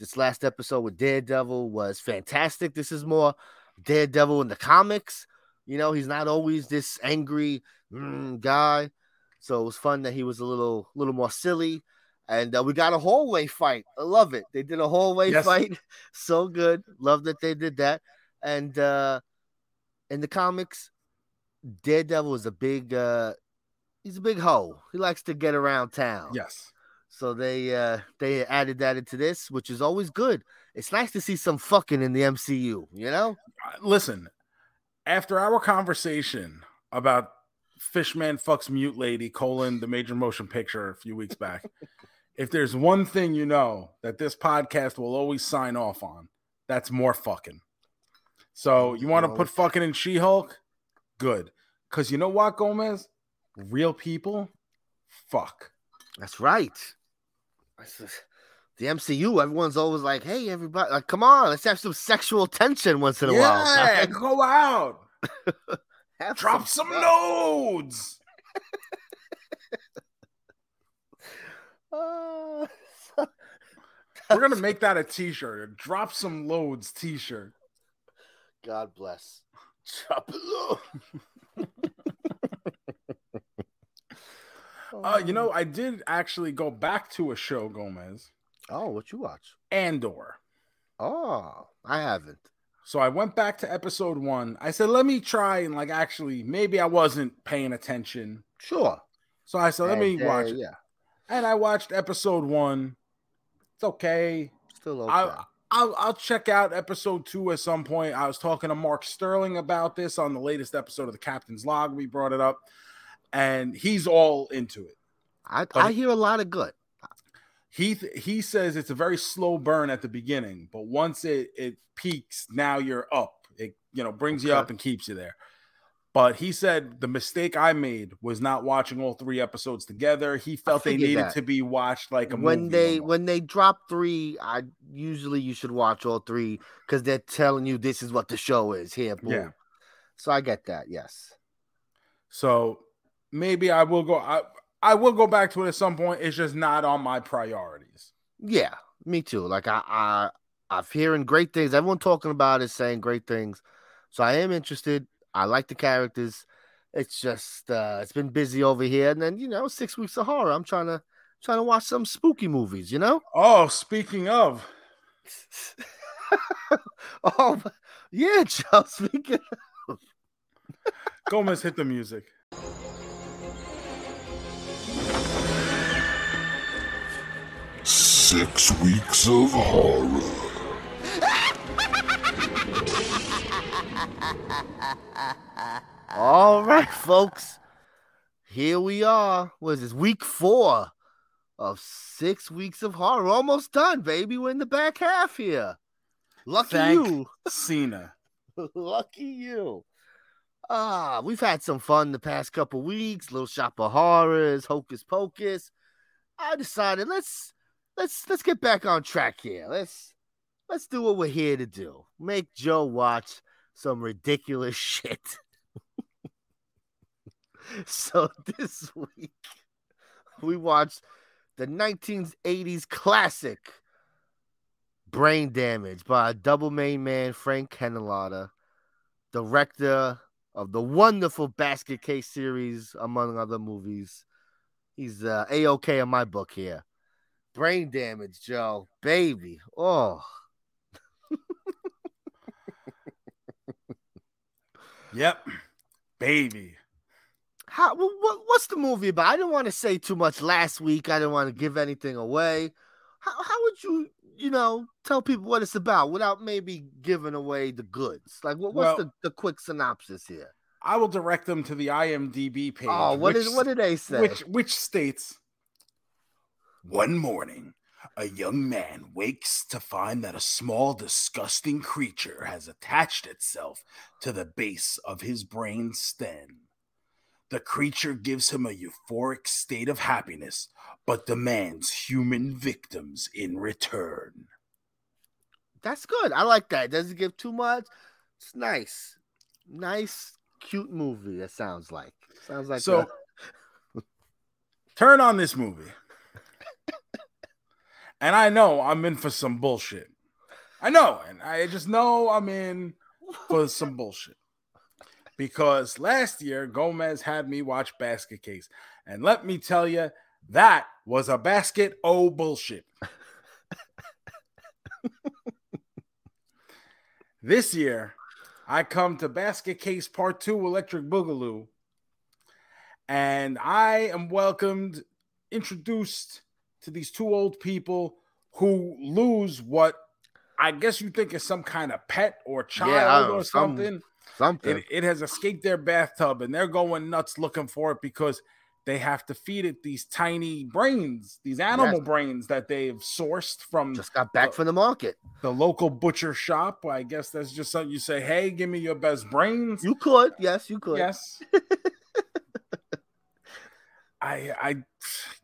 This last episode with Daredevil was fantastic. This is more Daredevil in the comics, You know, he's not always this angry mm, guy. So it was fun that he was a little, little more silly. And uh, we got a hallway fight. I love it. They did a hallway Yes. fight. so good. Love that they did that. And uh in the comics, Daredevil is a big uh he's a big hoe. He likes to get around town. Yes. So they uh they added that into this, which is always good. It's nice to see some fucking in the MCU, you know? Uh, Listen, after our conversation about Fishman fucks mute lady colon the major motion picture a few weeks back, if there's one thing you know that this podcast will always sign off on, that's more fucking. So you want to put fucking in She-Hulk? Good. Cause you know what, Gomez? Real people, fuck. That's right. The MCU, everyone's always like, "Hey, everybody, like, come on, let's have some sexual tension once in a while." Yeah, go out. Have Drop some fun." nodes. Uh, We're gonna make that a t-shirt. Drop some loads t-shirt. God bless. Drop it low. Uh, you know, I did actually go back to a show, Gomez, Oh, what you watch? Andor. Oh, I haven't. So I went back to episode one. I said, let me try and like actually, maybe I wasn't paying attention. Sure. So I said, let me uh, watch it. Yeah, And I watched episode one. It's okay. still okay. I'll, I'll I'll check out episode two at some point. I was talking to Mark Sterling about this on the latest episode of the Captain's Log. We brought it up, and he's all into it. I, but- I hear a lot of good. He th- he says it's a very slow burn at the beginning, but once it it peaks, now you're up. It you know brings you up and keeps you there. But he said the mistake I made was not watching all three episodes together. He felt they needed that. to be watched like a when movie they when they drop three, I usually you should watch all three because they're telling you this is what the show is. Here, boom. Yeah. So I get that. Yes. So maybe I will go. I, I will go back to it at some point. It's just not on my priorities. Yeah, me too. Like I, I, I'm hearing great things. Everyone talking about it, saying great things. So I am interested. I like the characters. It's just uh it's been busy over here, and then you know six weeks of horror. I'm trying to trying to watch some spooky movies. You know. Oh, speaking of, oh yeah, Joe. Speaking. Of... Gomez hit the music. Six weeks of horror. All right, folks. Here we are. What is this? Week four of six weeks of horror. Almost done, baby. We're in the back half here. Lucky Thank- you. Cena. Lucky you. Ah, we've had some fun the past couple weeks. Little shop of horrors, hocus pocus. I decided let's let's let's get back on track here. Let's let's do what we're here to do. Make Joe watch some ridiculous shit. so this week we watched the 1980s classic Brain Damage by double main man Frank Henenlotter, director of the wonderful Basket Case series, among other movies. He's uh, A-OK in my book here. Brain Damage, Joe. Baby. Oh. Yep, baby. How, what, what's the movie about? I didn't want to say too much last week. I didn't want to give anything away. How, how would you, you know, tell people what it's about without maybe giving away the goods? Like, what, what's Well- the, the quick synopsis here? I will direct them to the IMDb page. Oh, what which, did what did they say? which which states? One morning, a young man wakes to find that a small, disgusting creature has attached itself to the base of his brain stem. The creature gives him a euphoric state of happiness, but demands human victims in return. That's good. I like that. Doesn't give too much. It's nice, nice, cute movie. It sounds like. Sounds like so, a- turn on this movie. And I know I'm in for some bullshit. I know, and I just know I'm in for some bullshit. because last year Gomez had me watch Basket Case. And let me tell you, that was a basket o bullshit. this year, I come to Basket Case Part 2 Electric Boogaloo, and I am welcomed, introduced to these two old people who lose what I guess you think is some kind of pet or child Yeah, or some- something. Something. It, it has escaped their bathtub and they're going nuts looking for it because they have to feed it these tiny brains, these animal brains that they've sourced from Just got back from the market. the local butcher shop. I guess that's just something you say, hey, give me your best brains. You could, yes, you could. Yes. I I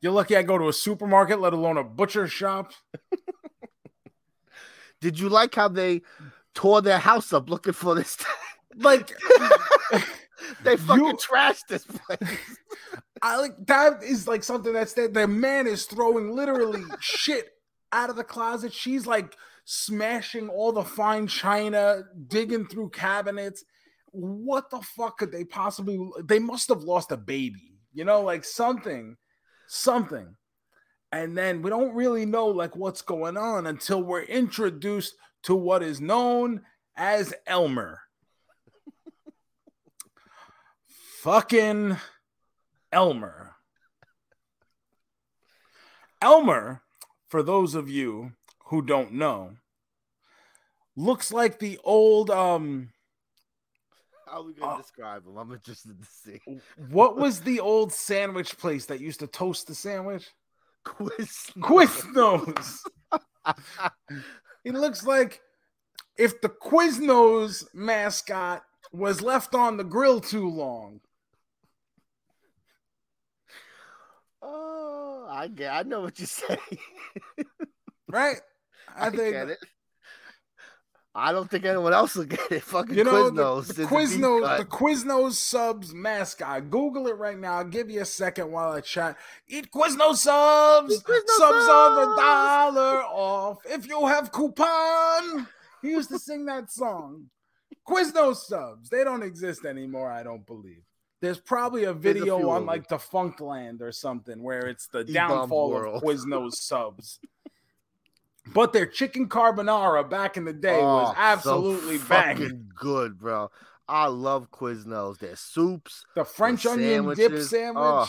you're lucky I go to a supermarket, let alone a butcher shop. Did you like how they tore their house up looking for this? Like they fucking You- trashed this place. I like that is like something that's that the man is throwing literally shit out of the closet. She's like smashing all the fine china, digging through cabinets. What the fuck could they possibly? They must have lost a baby, you know, like something, something. And then we don't really know like what's going on until we're introduced to what is known as Elmer. Fucking Elmer. Elmer, for those of you who don't know, looks like the old um How are we gonna Oh. describe them? I'm interested to see. what was the old sandwich place that used to toast the sandwich? Quiz. Quiznos. he looks like if the Quiznos mascot was left on the grill too long. Oh, I get. I know what you say. Right? I, I think get it. I don't think anyone else will get it. Fucking You know, Quiznos. the, the Quiznos, the Quiznos subs mascot. Google it right now. I'll give you a second while I chat. Eat Quiznos subs. Eat Quiznos subs on the subs. dollar off if you have coupon. He used to sing that song. Quiznos subs. They don't exist anymore. I don't believe. There's probably a There's a video on like Defunctland or something where it's the downfall of Quiznos subs. But their chicken carbonara back in the day was Oh, so absolutely banging. fucking good, bro. I love Quiznos. Their soups, The French onion dip sandwich. Oh,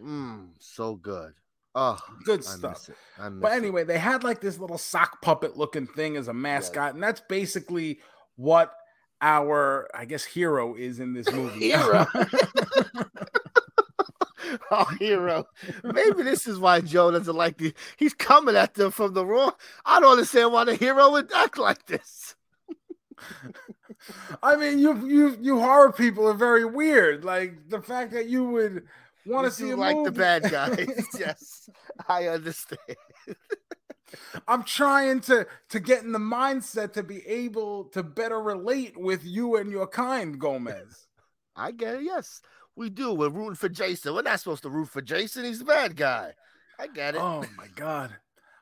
mm, so good. Oh, Good stuff. miss it. I miss But it. anyway, they had like this little sock puppet looking thing as a mascot, and that's basically what our, I guess, hero is in this movie. Hero. oh, hero. Maybe this is why Joe doesn't like the. He's coming at them from the wrong. I don't understand why the hero would act like this. I mean, you you you horror people are very weird. Like the fact that you would want to see like movie. the bad guys. yes, I understand. I'm trying to to get in the mindset to be able to better relate with you and your kind, Gomez. I get it. Yes, we do. We're rooting for Jason. We're not supposed to root for Jason. He's the bad guy. I get it. Oh my god.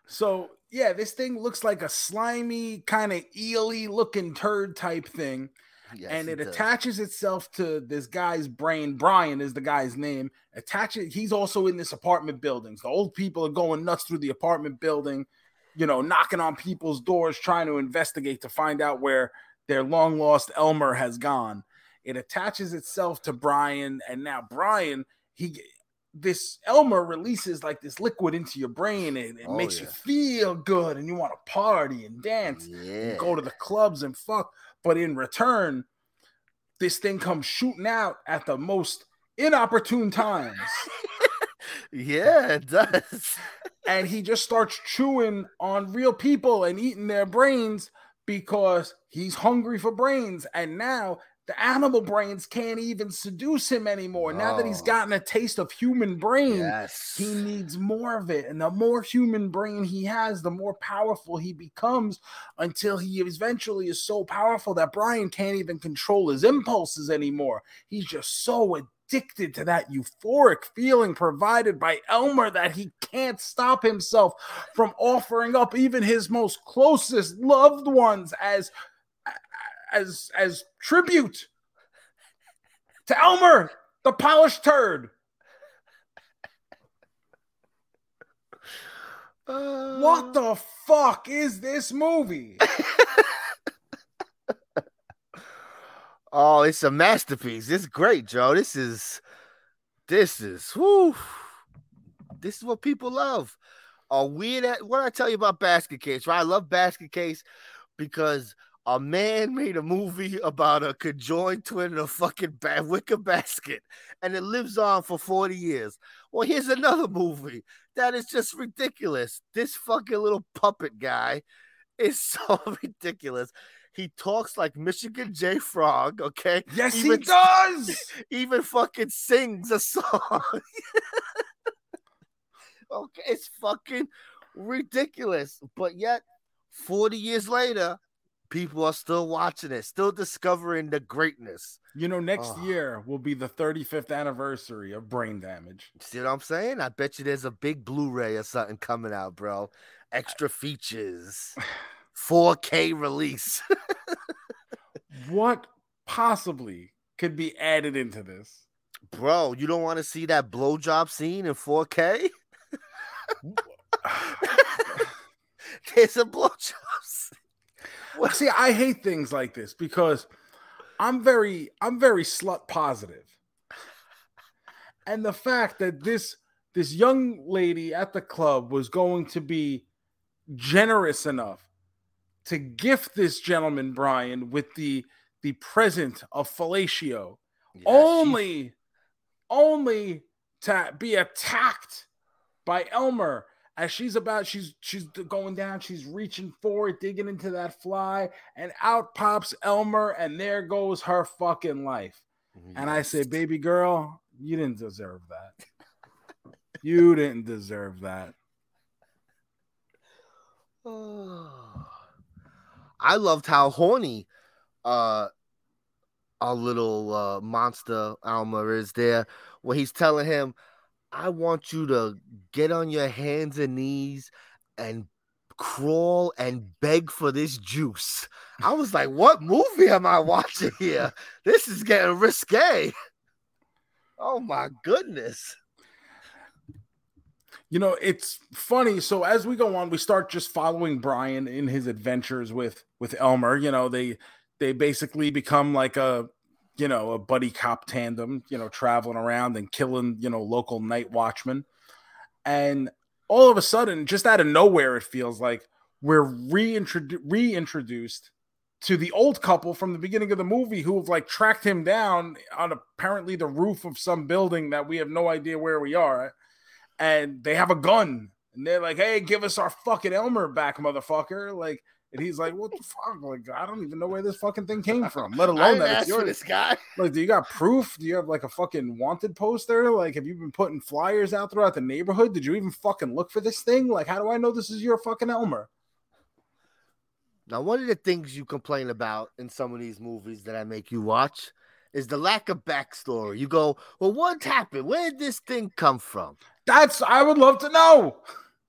So yeah, this thing looks like a slimy, kind of eely looking turd type thing. Yes, and it does. attaches itself to this guy's brain. Brian is the guy's name. Attach it. He's also in this apartment building. So old people are going nuts through the apartment building, you know, knocking on people's doors, trying to investigate to find out where their long lost Elmer has gone. It attaches itself to Brian, and now Brian, he this Elmer releases like this liquid into your brain and it Oh, makes you feel good and you want to party and dance Yeah. and go to the clubs and fuck. But in return, this thing comes shooting out at the most inopportune times. yeah, it does. and he just starts chewing on real people and eating their brains because he's hungry for brains. And now the animal brains can't even seduce him anymore. Now that he's Oh. gotten a taste of human brain, yes. he needs more of it. And the more human brain he has, the more powerful he becomes until he eventually is so powerful that Brian can't even control his impulses anymore. He's just so addicted to that euphoric feeling provided by Elmer that he can't stop himself from offering up even his most closest loved ones as as as tribute to Elmer, the polished turd. Uh, What the fuck is this movie? Oh, it's a masterpiece. It's great, Joe. This is, this is, whoo. This is what people love. A weird. What I tell you about Basket Case, right? I love Basket Case because a man made a movie about a conjoined twin in a fucking ba- wicker basket, and it lives on for forty years. Well, here's another movie that is just ridiculous. This fucking little puppet guy is so ridiculous. He talks like Michigan J. Frog, okay? Yes, Even- he does. Even fucking sings a song. okay, it's fucking ridiculous. But yet, 40 years later, people are still watching it, still discovering the greatness. You know, next Oh. year will be the 35th anniversary of Brain Damage. See what I'm saying? I bet you there's a big Blu-ray or something coming out, bro. Extra features, 4K release. What possibly could be added into this? bro, you don't want to see that blowjob scene in 4K? There's a blowjob scene. Well, see, I hate things like this because I'm very, I'm very slut positive, and the fact that this this young lady at the club was going to be generous enough to gift this gentleman Brian with the the present of fellatio, only, only to be attacked by Elmer as she's about she's she's going down she's reaching for it digging into that fly and out pops elmer and there goes her fucking life. And i say baby girl you didn't deserve that. You didn't deserve that. I loved how horny uh our little uh monster elmer is there where he's telling him, I want you to get on your hands and knees and crawl and beg for this juice. I was like, what movie am I watching here? This is getting risque. Oh my goodness. you know it's funny so as we go on we start just following brian in his adventures with with elmer you know they they basically become like a you know a buddy cop tandem you know traveling around and killing you know local night watchmen. And all of a sudden just out of nowhere it feels like we're reintrodu- reintroduced to the old couple from the beginning of the movie who have like tracked him down on apparently the roof of some building that we have no idea where we are. And they have a gun. And they're like hey give us our fucking elmer back motherfucker. Like and he's like what the fuck like i don't even know where this fucking thing came from let alone that it's yours this guy. like do you got proof do you have like a fucking wanted poster like have you been putting flyers out throughout the neighborhood did you even fucking look for this thing like how do i know this is your fucking elmer Now, one of the things you complain about in some of these movies that I make you watch is the lack of backstory. You go, well, what happened? Where did this thing come from? that's i would love to know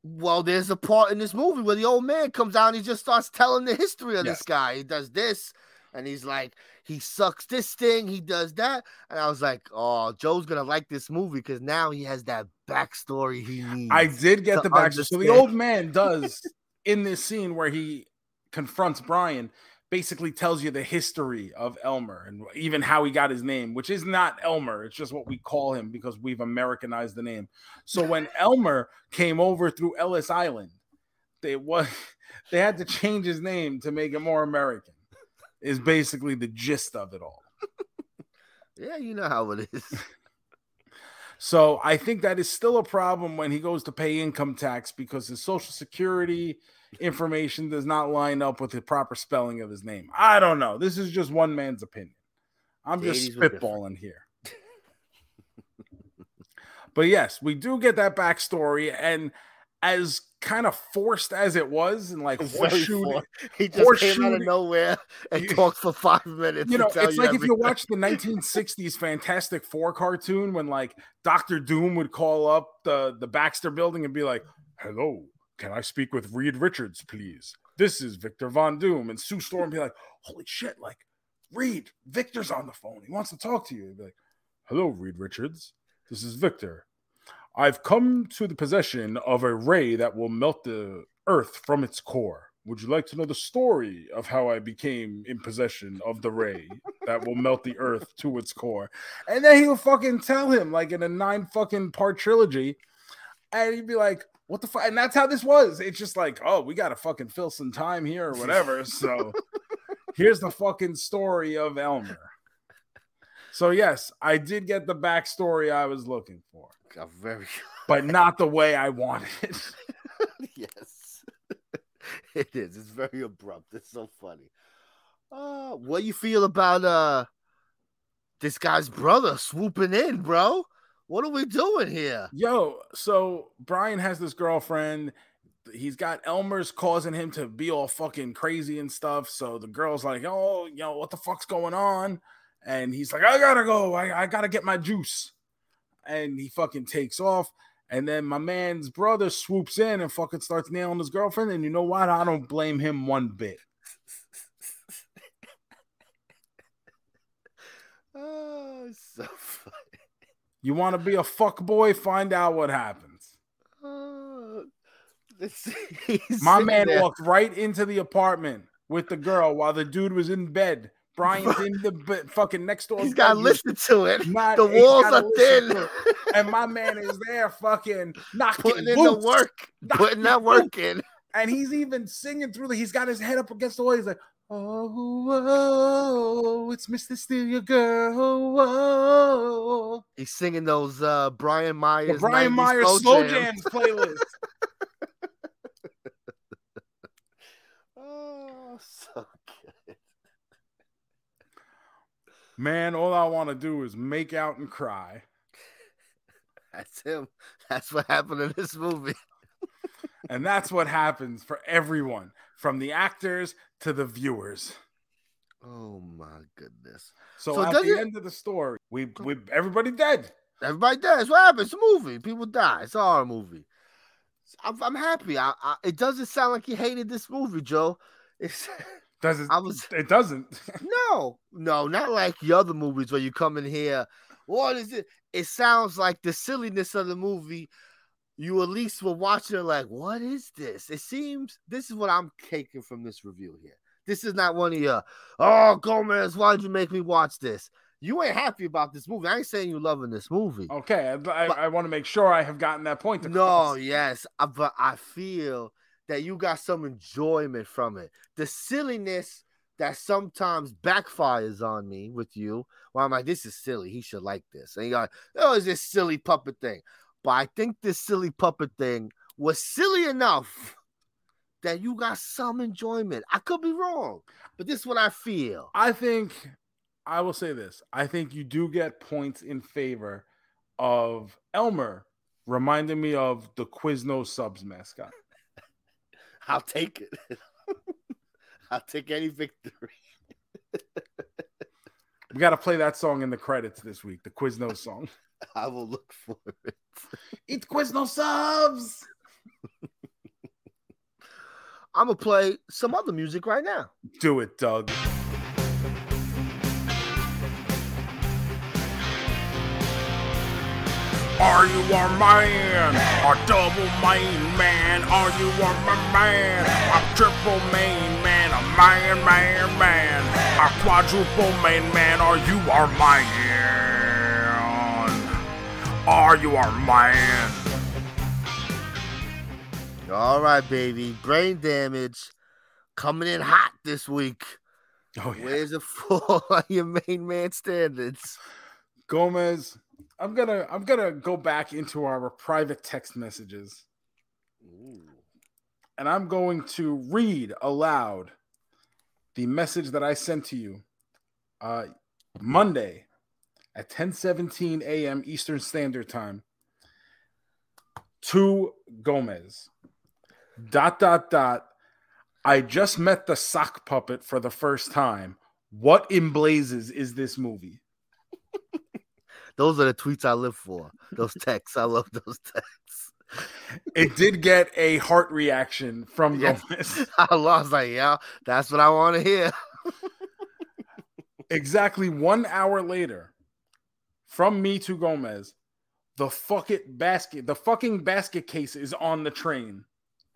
Well, there's a part in this movie where the old man comes out and he just starts telling the history of Yes. this guy. He does this, and he's like, he sucks this thing, he does that. And I was like, oh, Joe's gonna like this movie because now he has that backstory he needs. I did get the back. So the old man does in this scene where he confronts Brian, basically tells you the history of Elmer and even how he got his name, which is not Elmer. It's just what we call him because we've Americanized the name. So when Elmer came over through Ellis Island, they was they had to change his name to make it more American. Is basically the gist of it all. yeah, you know how it is. So I think that is still a problem when he goes to pay income tax because his social security information does not line up with the proper spelling of his name. I don't know. This is just one man's opinion. I'm The just 80s were different. spitballing here. but yes, we do get that backstory, and as kind of forced as it was, and like horseshoe. He just came out of nowhere and You- talked for five minutes. you know, it's like if you watch the 1960s Fantastic Four cartoon when like Doctor Doom would call up the the Baxter building and be like, "Hello, can I speak with Reed Richards, please? This is Victor Von Doom." And Sue Storm be like, "Holy shit! Like, Reed, Victor's on the phone. He wants to talk to you." He'd be like, Hello, Reed Richards. This is Victor. I've come to the possession of a ray that will melt the earth from its core. Would you like to know the story of how I became in possession of the ray that will melt the earth to its core? And then he would fucking tell him, like in a nine fucking part trilogy, and he'd be like, What the fuck? And that's how this was. It's just like, Oh, we got to fucking fill some time here or whatever. So here's the fucking story of Elmer. So, yes, I did get the backstory I was looking for, A very but not the way I wanted it. yes. it is. It's very abrupt. It's so funny. Uh, what do you feel about uh this guy's brother swooping in, bro? What are we doing here? Yo, so Brian has this girlfriend. He's got Elmer's causing him to be all fucking crazy and stuff. So the girl's like, oh, yo, what the fuck's going on? And he's like, I gotta go. I, I gotta get my juice. And he fucking takes off. And then my man's brother swoops in and fucking starts nailing his girlfriend. And you know what? I don't blame him one bit. Oh, so funny. You want to be a fuck boy? Find out what happens. Uh, oh, this- My man there. walked right into the apartment with the girl while the dude was in bed. Brian's in the be- fucking next door. He's got to listen to it. Not- the walls are thin. and my man is there fucking knocking Putting in boots. the work. Putting that work in. And he's even singing through the. He's got his head up against the wall. He's like, "Oh, oh, it's Mr. Steal Your Girl." Oh. He's singing those uh Brian The Myers. Brian Myers slow slow jams. jams playlist. Oh, so good. Man, all I want to do is make out and cry. That's him. That's what happened in this movie. And that's what happens for everyone, from the actors to the viewers. Oh my goodness. So, So at the it- end of the story, we we everybody dead. Everybody does. What happens? It's a movie. People die. It's a horror movie. I'm, I'm happy. I, I, it doesn't sound like you hated this movie, Joe. It's Does it? I was- It doesn't. no, no, not like the other movies where you come in here. What is it? It sounds like the silliness of the movie. You at least were watching it like, what is this? It seems this is what I'm taking from this review here. This is not one of your, oh Gomez, why'd you make me watch this? You ain't happy about this movie. I ain't saying you loving this movie. Okay, I, I, But- I want to make sure I have gotten that point. No, across. yes, uh, but I feel that you got some enjoyment from it. The silliness that sometimes backfires on me with you, where I'm like, this is silly. He should like this. And you're like, oh, it's this silly puppet thing. But I think this silly puppet thing was silly enough that you got some enjoyment. I could be wrong, but this is what I feel. I think I will say this. I think you do get points in favor of Elmer reminding me of the Quizno Subs mascot. I'll take it. I'll take any victory. We got to play that song in the credits this week, the Quizno song. I will look for it. It's Quizno Subs. I'm gonna play some other music right now. Do it, Doug. Are you a man? A double main man? Are you a man? A triple main man? A man, man, man? A quadruple main man? Are you our man? Are you our man? All right, baby. Brain damage coming in hot this week. Oh yeah. Where's the fall on your main man standards? Gomez, I'm gonna I'm gonna go back into our private text messages and I'm going to read aloud the message that I sent to you uh, Monday at 10:17 a.m. Eastern Standard Time to Gomez. Dot dot dot. I just met the sock puppet for the first time. What in blazes is this movie? Those are the tweets I live for. Those texts. I love those texts. It did get a heart reaction from Yes. Gomez. I was like, yeah, that's what I want to hear. exactly one hour later, from me to Gomez. The fuck it basket, the fucking basket case is on the train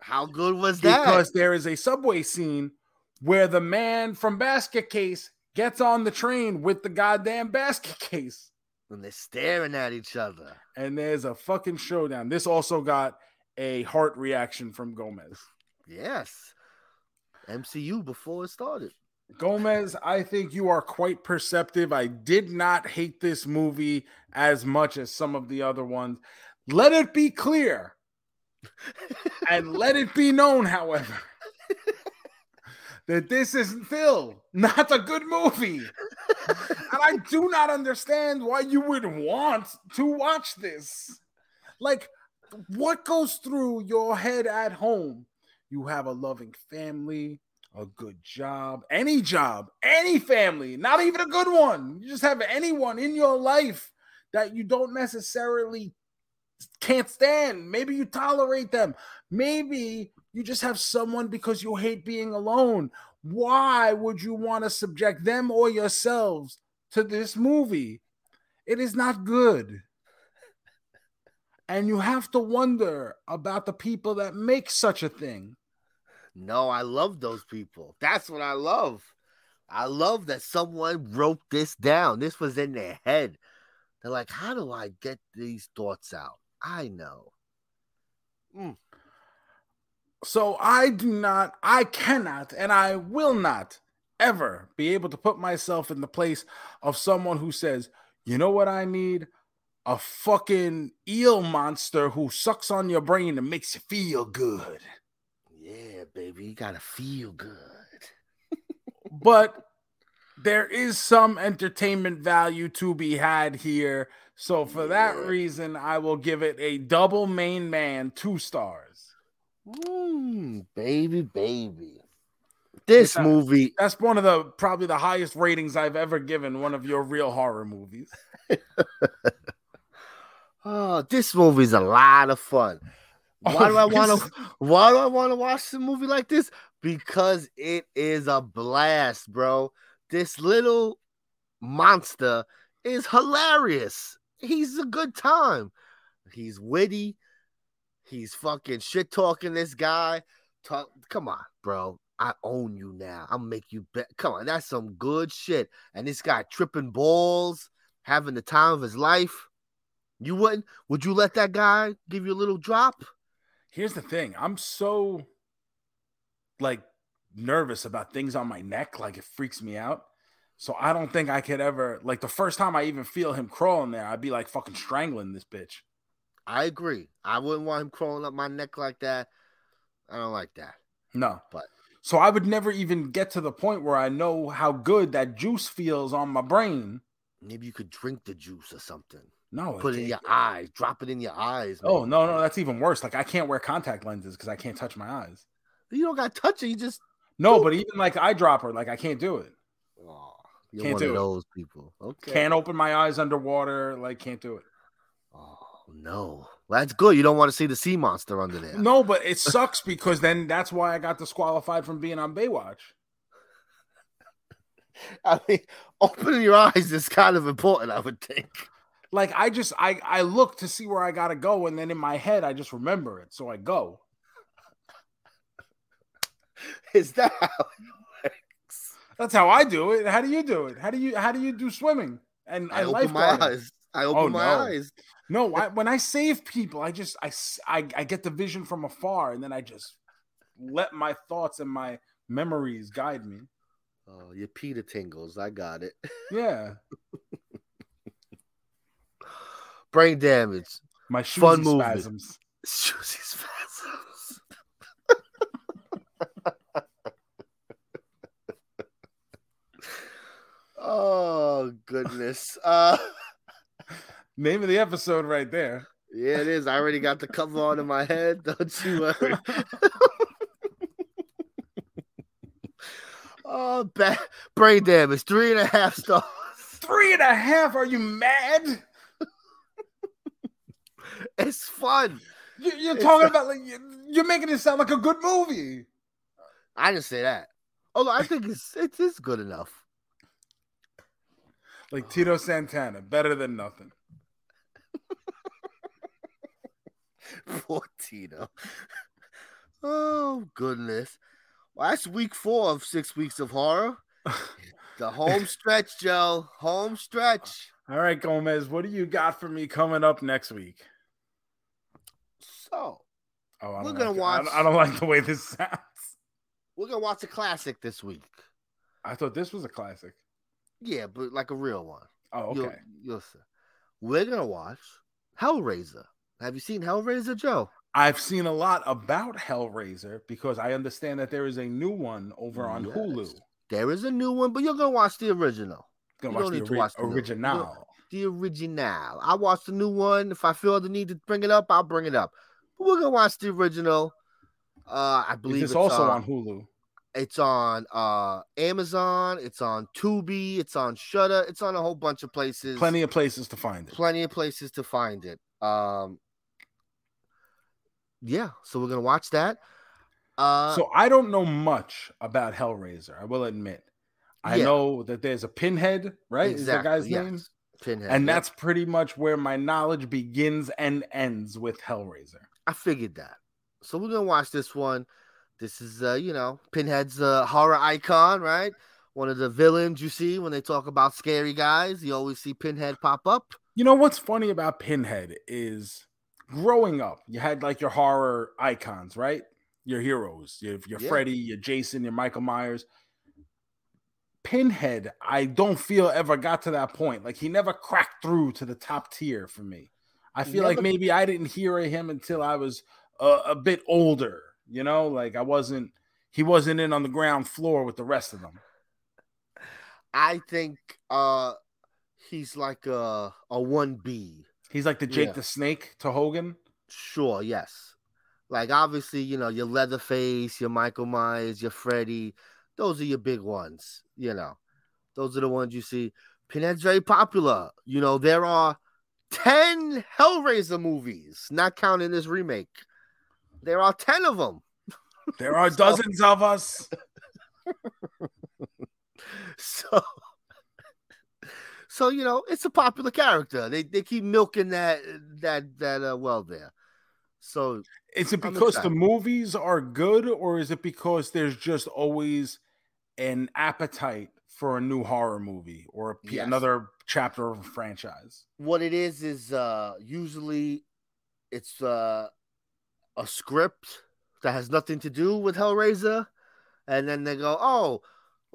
How good was that? because there is a subway scene where the man from basket case gets on the train with the goddamn basket case And they're staring at each other. and there's a fucking showdown. This also got a heart reaction from Gomez. Yes. MCU before it started. Gomez, I think you are quite perceptive. I did not hate this movie as much as some of the other ones. Let it be clear and let it be known, however, that this is still not a good movie. And I do not understand why you would want to watch this. Like, what goes through your head at home? You have a loving family, a good job, any job, any family, not even a good one. You just have anyone in your life that you don't necessarily can't stand. Maybe you tolerate them. Maybe you just have someone because you hate being alone. Why would you want to subject them or yourselves to this movie? It is not good. And you have to wonder about the people that make such a thing. No, I love those people. That's what I love. I love that someone wrote this down. This was in their head. They're like, how do I get these thoughts out? I know. Hmm. So I do not, I cannot, and I will not ever be able to put myself in the place of someone who says, you know what I need? A fucking eel monster who sucks on your brain and makes you feel good. Yeah, baby, you gotta feel good. But there is some entertainment value to be had here. So for that reason, I will give it a double main man, two stars. Mm, baby, baby. This Yeah. movie, That's one of the probably the highest ratings I've ever given one of your real horror movies. oh, this movie's a lot of fun. Oh, why do I want to? Why do I want to watch a movie like this? Because it is a blast, bro. This little monster is hilarious. He's a good time. He's witty. He's fucking shit talking this guy. Talk, come on, bro. I own you now. I'll make you bet. Come on, that's some good shit. And this guy tripping balls, having the time of his life. You wouldn't? Would you let that guy give you a little drop? Here's the thing. I'm so like nervous about things on my neck, like it freaks me out. So I don't think I could ever like the first time I even feel him crawling there, I'd be like fucking strangling this bitch. I agree. I wouldn't want him crawling up my neck like that. I don't like that. No. But- so I would never even get to the point where I know how good that juice feels on my brain. Maybe you could drink the juice or something. No. Put it in your eyes. Drop it in your eyes. Oh no, no, that's even worse. Like I can't wear contact lenses because I can't touch my eyes. You don't got to touch it. You just. No, but even like eyedropper, like I can't do it. Oh, you're Can't one do of it. those people. Okay. Can't open my eyes underwater. Like can't do it. Oh no. Well, that's good. You don't want to see the sea monster under there. No, but it sucks because then that's why I got disqualified from being on Baywatch. I mean, opening your eyes is kind of important. I would think. Like I just I I look to see where I gotta go, and then in my head I just remember it, so I go. Is that how it works? That's how I do it. How do you do it? How do you how do you do swimming and I and open my eyes. I oh, open Oh, my no. eyes. No, I, when I save people, I just I I get the vision from afar, and then I just let my thoughts and my memories guide me. Oh, your Peter tingles. I got it. Yeah, Brain damage. my Fun Shoesie spasms. Shoesie spasms. oh goodness. Uh Name of the episode right there. yeah, it is. I already got the cover on in my head. Don't you worry. oh, ba- brain damage. Three and a half stars. Three and a half. Are you mad? It's fun. You- You're talking about like you- you're making it sound like a good movie. I didn't say that. Although I think it's it is good enough. Like Tito Santana, better than nothing. Poor Tito. Oh goodness. Well, that's week four of six weeks of horror. The home stretch, Joe. Home stretch. All right, Gomez, what do you got for me coming up next week? So Oh, We're gonna like it. I watch- I don't like the way this sounds. we're gonna watch a classic this week. I thought this was a classic. Yeah, but like a real one. Oh, You'll- okay. You'll, see. We're gonna watch Hellraiser. Have you seen Hellraiser, Joe? I've seen a lot about Hellraiser because I understand that there is a new one over on Yes. Hulu. There is a new one, but you're gonna watch the original. Gonna You watch don't the ori- watch the original. The original. I watched the new one. If I feel the need to bring it up, I'll bring it up. We're gonna watch the original. Uh, I believe Is it's also on, on Hulu? It's on uh Amazon. It's on Tubi. It's on Shudder. It's on a whole bunch of places. Plenty of places to find it. plenty of places to find it. Um, yeah. So we're gonna watch that. Uh, so I don't know much about Hellraiser. I will admit. I Yeah. know that there's a Pinhead, right? Is the guy's yes. name? Pinhead. And yep. that's pretty much where my knowledge begins and ends with Hellraiser. I figured that. So we're gonna watch this one. This is uh, you know, Pinhead's a horror icon, right? One of the villains you see when they talk about scary guys. You always see Pinhead pop up. You know what's funny about Pinhead is growing up, you had like your horror icons, right? Your heroes, your, your Yeah. Freddy, your Jason, your Michael Myers. Pinhead, I don't feel ever got to that point. Like he never cracked through to the top tier for me. I feel like maybe I didn't hear him until I was a, a bit older. You know, like I wasn't. He wasn't in on the ground floor with the rest of them. I think uh he's like a a one B. He's like the Jake Yeah. the Snake to Hogan. Sure, yes. Like obviously, you know, your Leatherface, your Michael Myers, your Freddy, those are your big ones, you know. Those are the ones you see. Pinhead's very popular. You know, there are 10 Hellraiser movies, not counting this remake. There are 10 of them. There are So- dozens of us. So So, you know, it's a popular character. They they keep milking that that that uh, well there. So Is it because the movies are good, or is it because there's just always an appetite for a new horror movie or a Yes. another chapter of a franchise? what it is is uh usually it's uh a script that has nothing to do with Hellraiser and then they go oh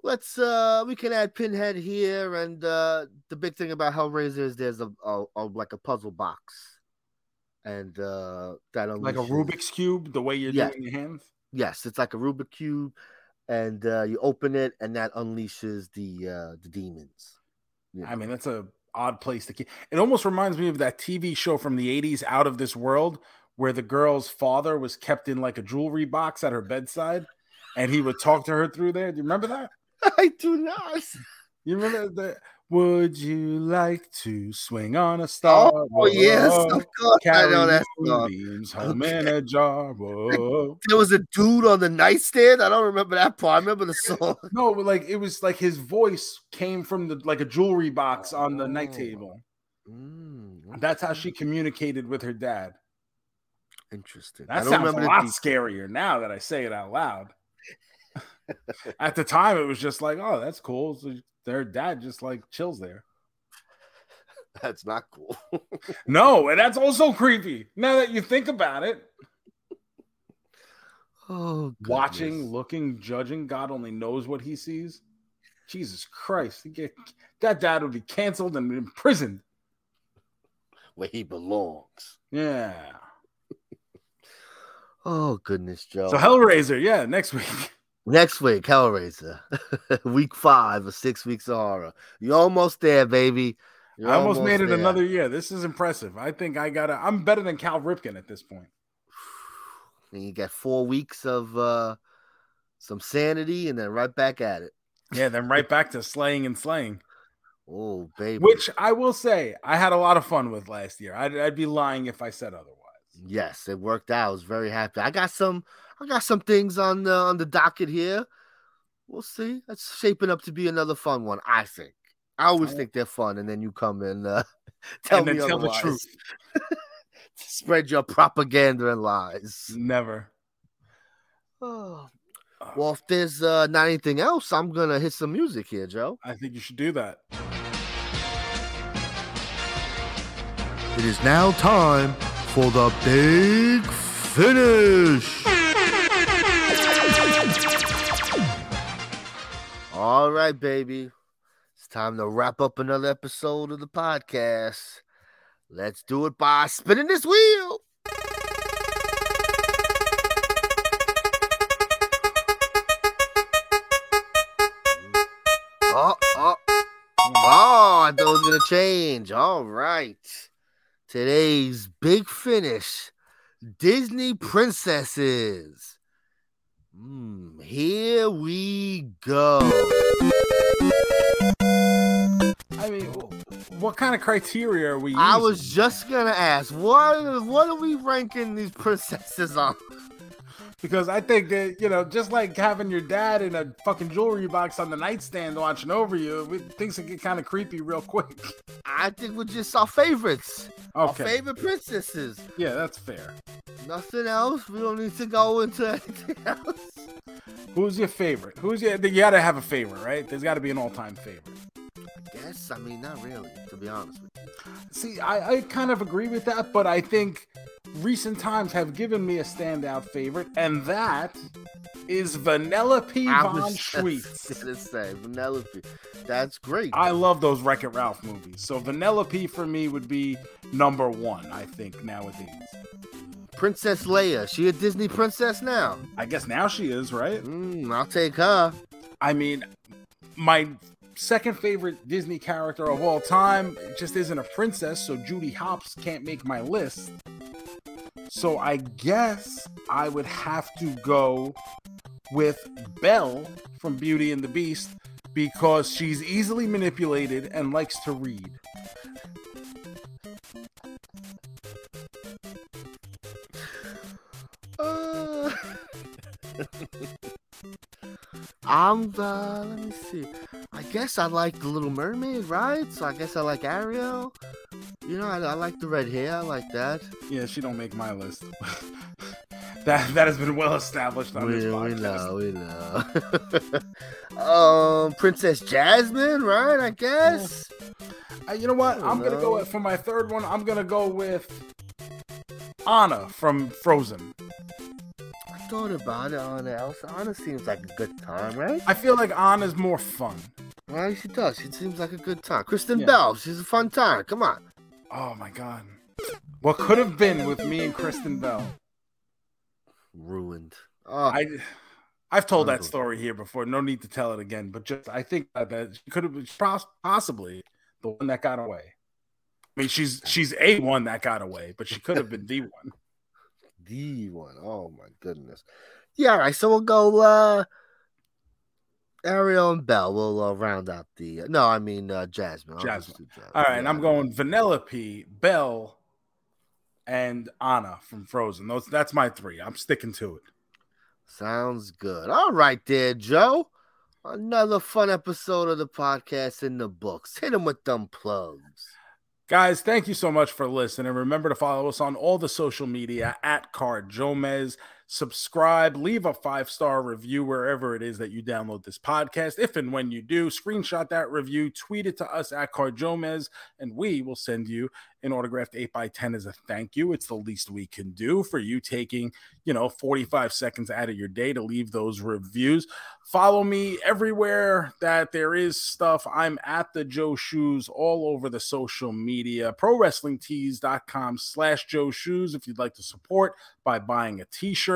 let's uh we can add pinhead here and uh the big thing about Hellraiser is there's a, a, a like a puzzle box and uh that Like a Rubik's cube, the way you're Yeah. doing your hands. yes it's like a Rubik's cube and uh you open it and that unleashes the uh the demons you I mean, that's a odd place to keep. It almost reminds me of that TV show from the '80s, Out of This World, where the girl's father was kept in like a jewelry box at her bedside, and he would talk to her through there. Do you remember that? I do not You remember that? Would you like to swing on a star? Oh yes, Whoa. of course I know that song. moonbeams home in a jar. Whoa. There was a dude on the nightstand. I don't remember that part. I remember the song. No, but like it was like his voice came from the like a jewelry box on the night Oh. table. Mm, That's how she communicated with her dad. interesting. I That don't sounds a lot scarier now that I say it out loud. At the time, it was just like, oh, that's cool. So their dad just like chills there. That's not cool. No, and that's also creepy. Now that you think about it, oh, watching, looking, judging, God only knows what he sees. Jesus Christ, get, that dad would be canceled and imprisoned. where he belongs. Yeah. Oh goodness, Joe. So Hellraiser, yeah, next week. Next week, Hellraiser, week five of six weeks of horror. You're almost there, baby. You're I almost made it there. another year. This is impressive. I think I got to I'm better than Cal Ripken at this point. And you get four weeks of uh some sanity, and then right back at it. Yeah, then right back to slaying and slaying. Oh, baby. Which I will say, I had a lot of fun with last year. I'd, I'd be lying if I said otherwise. Yes, it worked out. I was very happy. I got some I got some things on the on the docket here. We'll see. That's shaping up to be another fun one, I think. I always Oh. think they're fun, and then you come and uh, tell and then me tell the truth. Spread your propaganda and lies. Never. Oh. Well, if there's uh, not anything else, I'm gonna hit some music here, Joe. I think you should do that. It is now time for the big finish. All right, baby. It's time to wrap up another episode of the podcast. Let's do it by spinning this wheel. Oh, oh, oh, I thought it was going to change. All right. Today's big finish Disney princesses. Mm, here we go. I mean, what kind of criteria are we using? I was just gonna ask, what what are we ranking these princesses on? Because I think that you know, just like having your dad in a fucking jewelry box on the nightstand watching over you, things can get kind of creepy real quick. I think we're just our favorites. Our favorite princesses. yeah, that's fair. Nothing else. We don't need to go into anything else. Who's your favorite? Who's your? You gotta have a favorite, right? There's got to be an all-time favorite. Guess I mean not really, to be honest with you. See, I, I kind of agree with that, but I think recent times have given me a standout favorite, and that is Vanellope I von was Schweetz. gonna say Vanellope. That's great. I love those Wreck It Ralph movies. So Vanellope for me would be number one, I think, nowadays. Princess Leia. She a Disney princess now. I guess now she is, right? Mm, I'll take her. I mean, my second favorite Disney character of all time just isn't a princess, so Judy Hopps can't make my list. So I guess I would have to go with Belle from Beauty and the Beast because she's easily manipulated and likes to read. Uh, I'm uh let me see. I guess I like the Little Mermaid, right? So I guess I like Ariel. You know, I, I like the red hair. I like that. Yeah, she don't make my list. that that has been well established on We, this we know, we know. um, Princess Jasmine, right? I guess. Uh, you know what? I'm gonna go with, for my third one. I'm gonna go with Anna from Frozen. I thought about it. Anna, Anna seems like a good time, right? I feel like Anna's more fun. Well, she does. She seems like a good time. Kristen Yeah. Bell, she's a fun time. Come on. Oh my god. What could have been with me and Kristen Bell? Ruined. Oh, I I've told that story here before. No need to tell it again. But just I think that, that she could have been possibly the one that got away. I mean, she's she's a one that got away, but she could have been the one. the one. Oh my goodness. Yeah, all right. So we'll go uh Ariel and Bell. We'll uh, round out the no, I mean uh Jasmine. Jasmine. Jasmine. All right, and I'm Yeah. going Vanellope, Belle, and Anna from Frozen. Those that's my three. I'm sticking to it. Sounds good. All right, there, Joe. Another fun episode of the podcast in the books. Hit them with them plugs. Guys, thank you so much for listening. Remember to follow us on all the social media at CarJoeMeZ. Subscribe, leave a five star review wherever it is that you download this podcast. If and when you do, screenshot that review, tweet it to us at CarJoeMeZ, and we will send you an autographed 8x10 as a thank you. It's the least we can do for you taking, you know, 45 seconds out of your day to leave those reviews. Follow me everywhere that there is stuff. I'm at the Joe Shoes all over the social media. ProWrestlingTees.com slash Joe Shoes if you'd like to support by buying a t-shirt.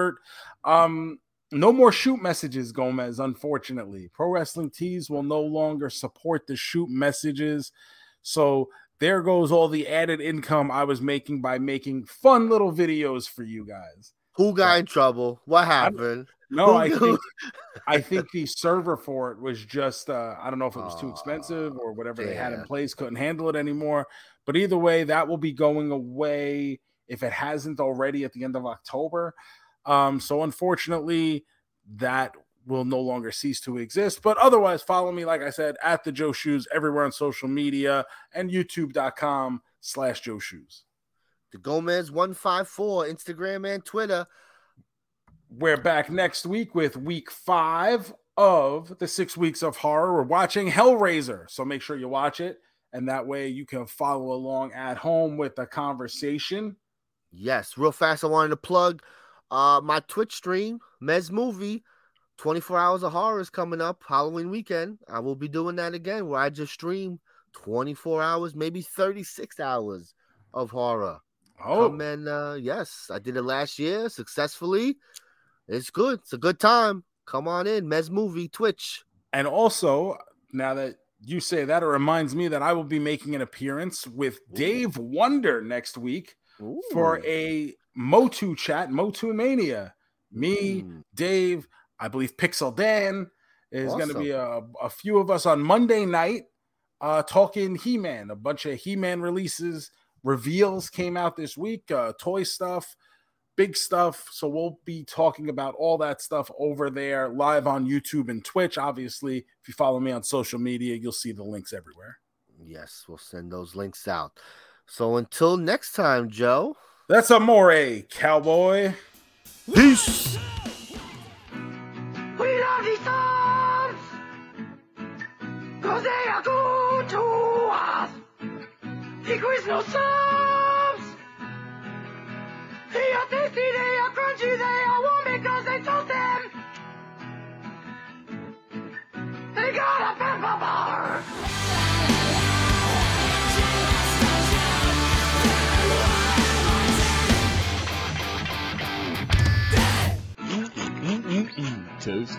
Um, no more shoot messages, Gomez, unfortunately. Pro Wrestling Tees will no longer support the shoot messages. So there goes all the added income I was making by making fun little videos for you guys. Who got in trouble? What happened? No, I think I think the server for it was just uh, I don't know if it was too expensive or whatever they had in place couldn't handle it anymore. But either way, that will be going away if it hasn't already at the end of October. Um, so unfortunately, that will no longer cease to exist. But otherwise, follow me, like I said, at the Joe Shoes everywhere on social media and youtube.com slash Joe Shoes. The Gomez 154, Instagram and Twitter. We're back next week with week five of the six weeks of horror. We're watching Hellraiser. So make sure you watch it. And that way you can follow along at home with the conversation. Yes, real fast. I wanted to plug uh my Twitch stream, Mez Movie. 24 hours of horror is coming up Halloween weekend. I will be doing that again where I just stream 24 hours, maybe 36 hours of horror. Oh, and uh yes, I did it last year successfully. It's good. It's a good time. Come on in, Mez Movie Twitch. and also now that you say that, it reminds me that I will be making an appearance with Dave Wonder next week for a Motu chat, Motu Mania. Me, Mm. Dave, I believe Pixel Dan is going to be a, a few of us on Monday night uh, talking He Man. A bunch of He Man releases, reveals came out this week, uh, toy stuff, big stuff. So we'll be talking about all that stuff over there live on YouTube and Twitch. Obviously, if you follow me on social media, you'll see the links everywhere. Yes, we'll send those links out. So until next time, Joe. That's a Amore, cowboy. Peace. We love these songs Cause they are good to us Secrets no subs They are tasty, they are crunchy, they are objectives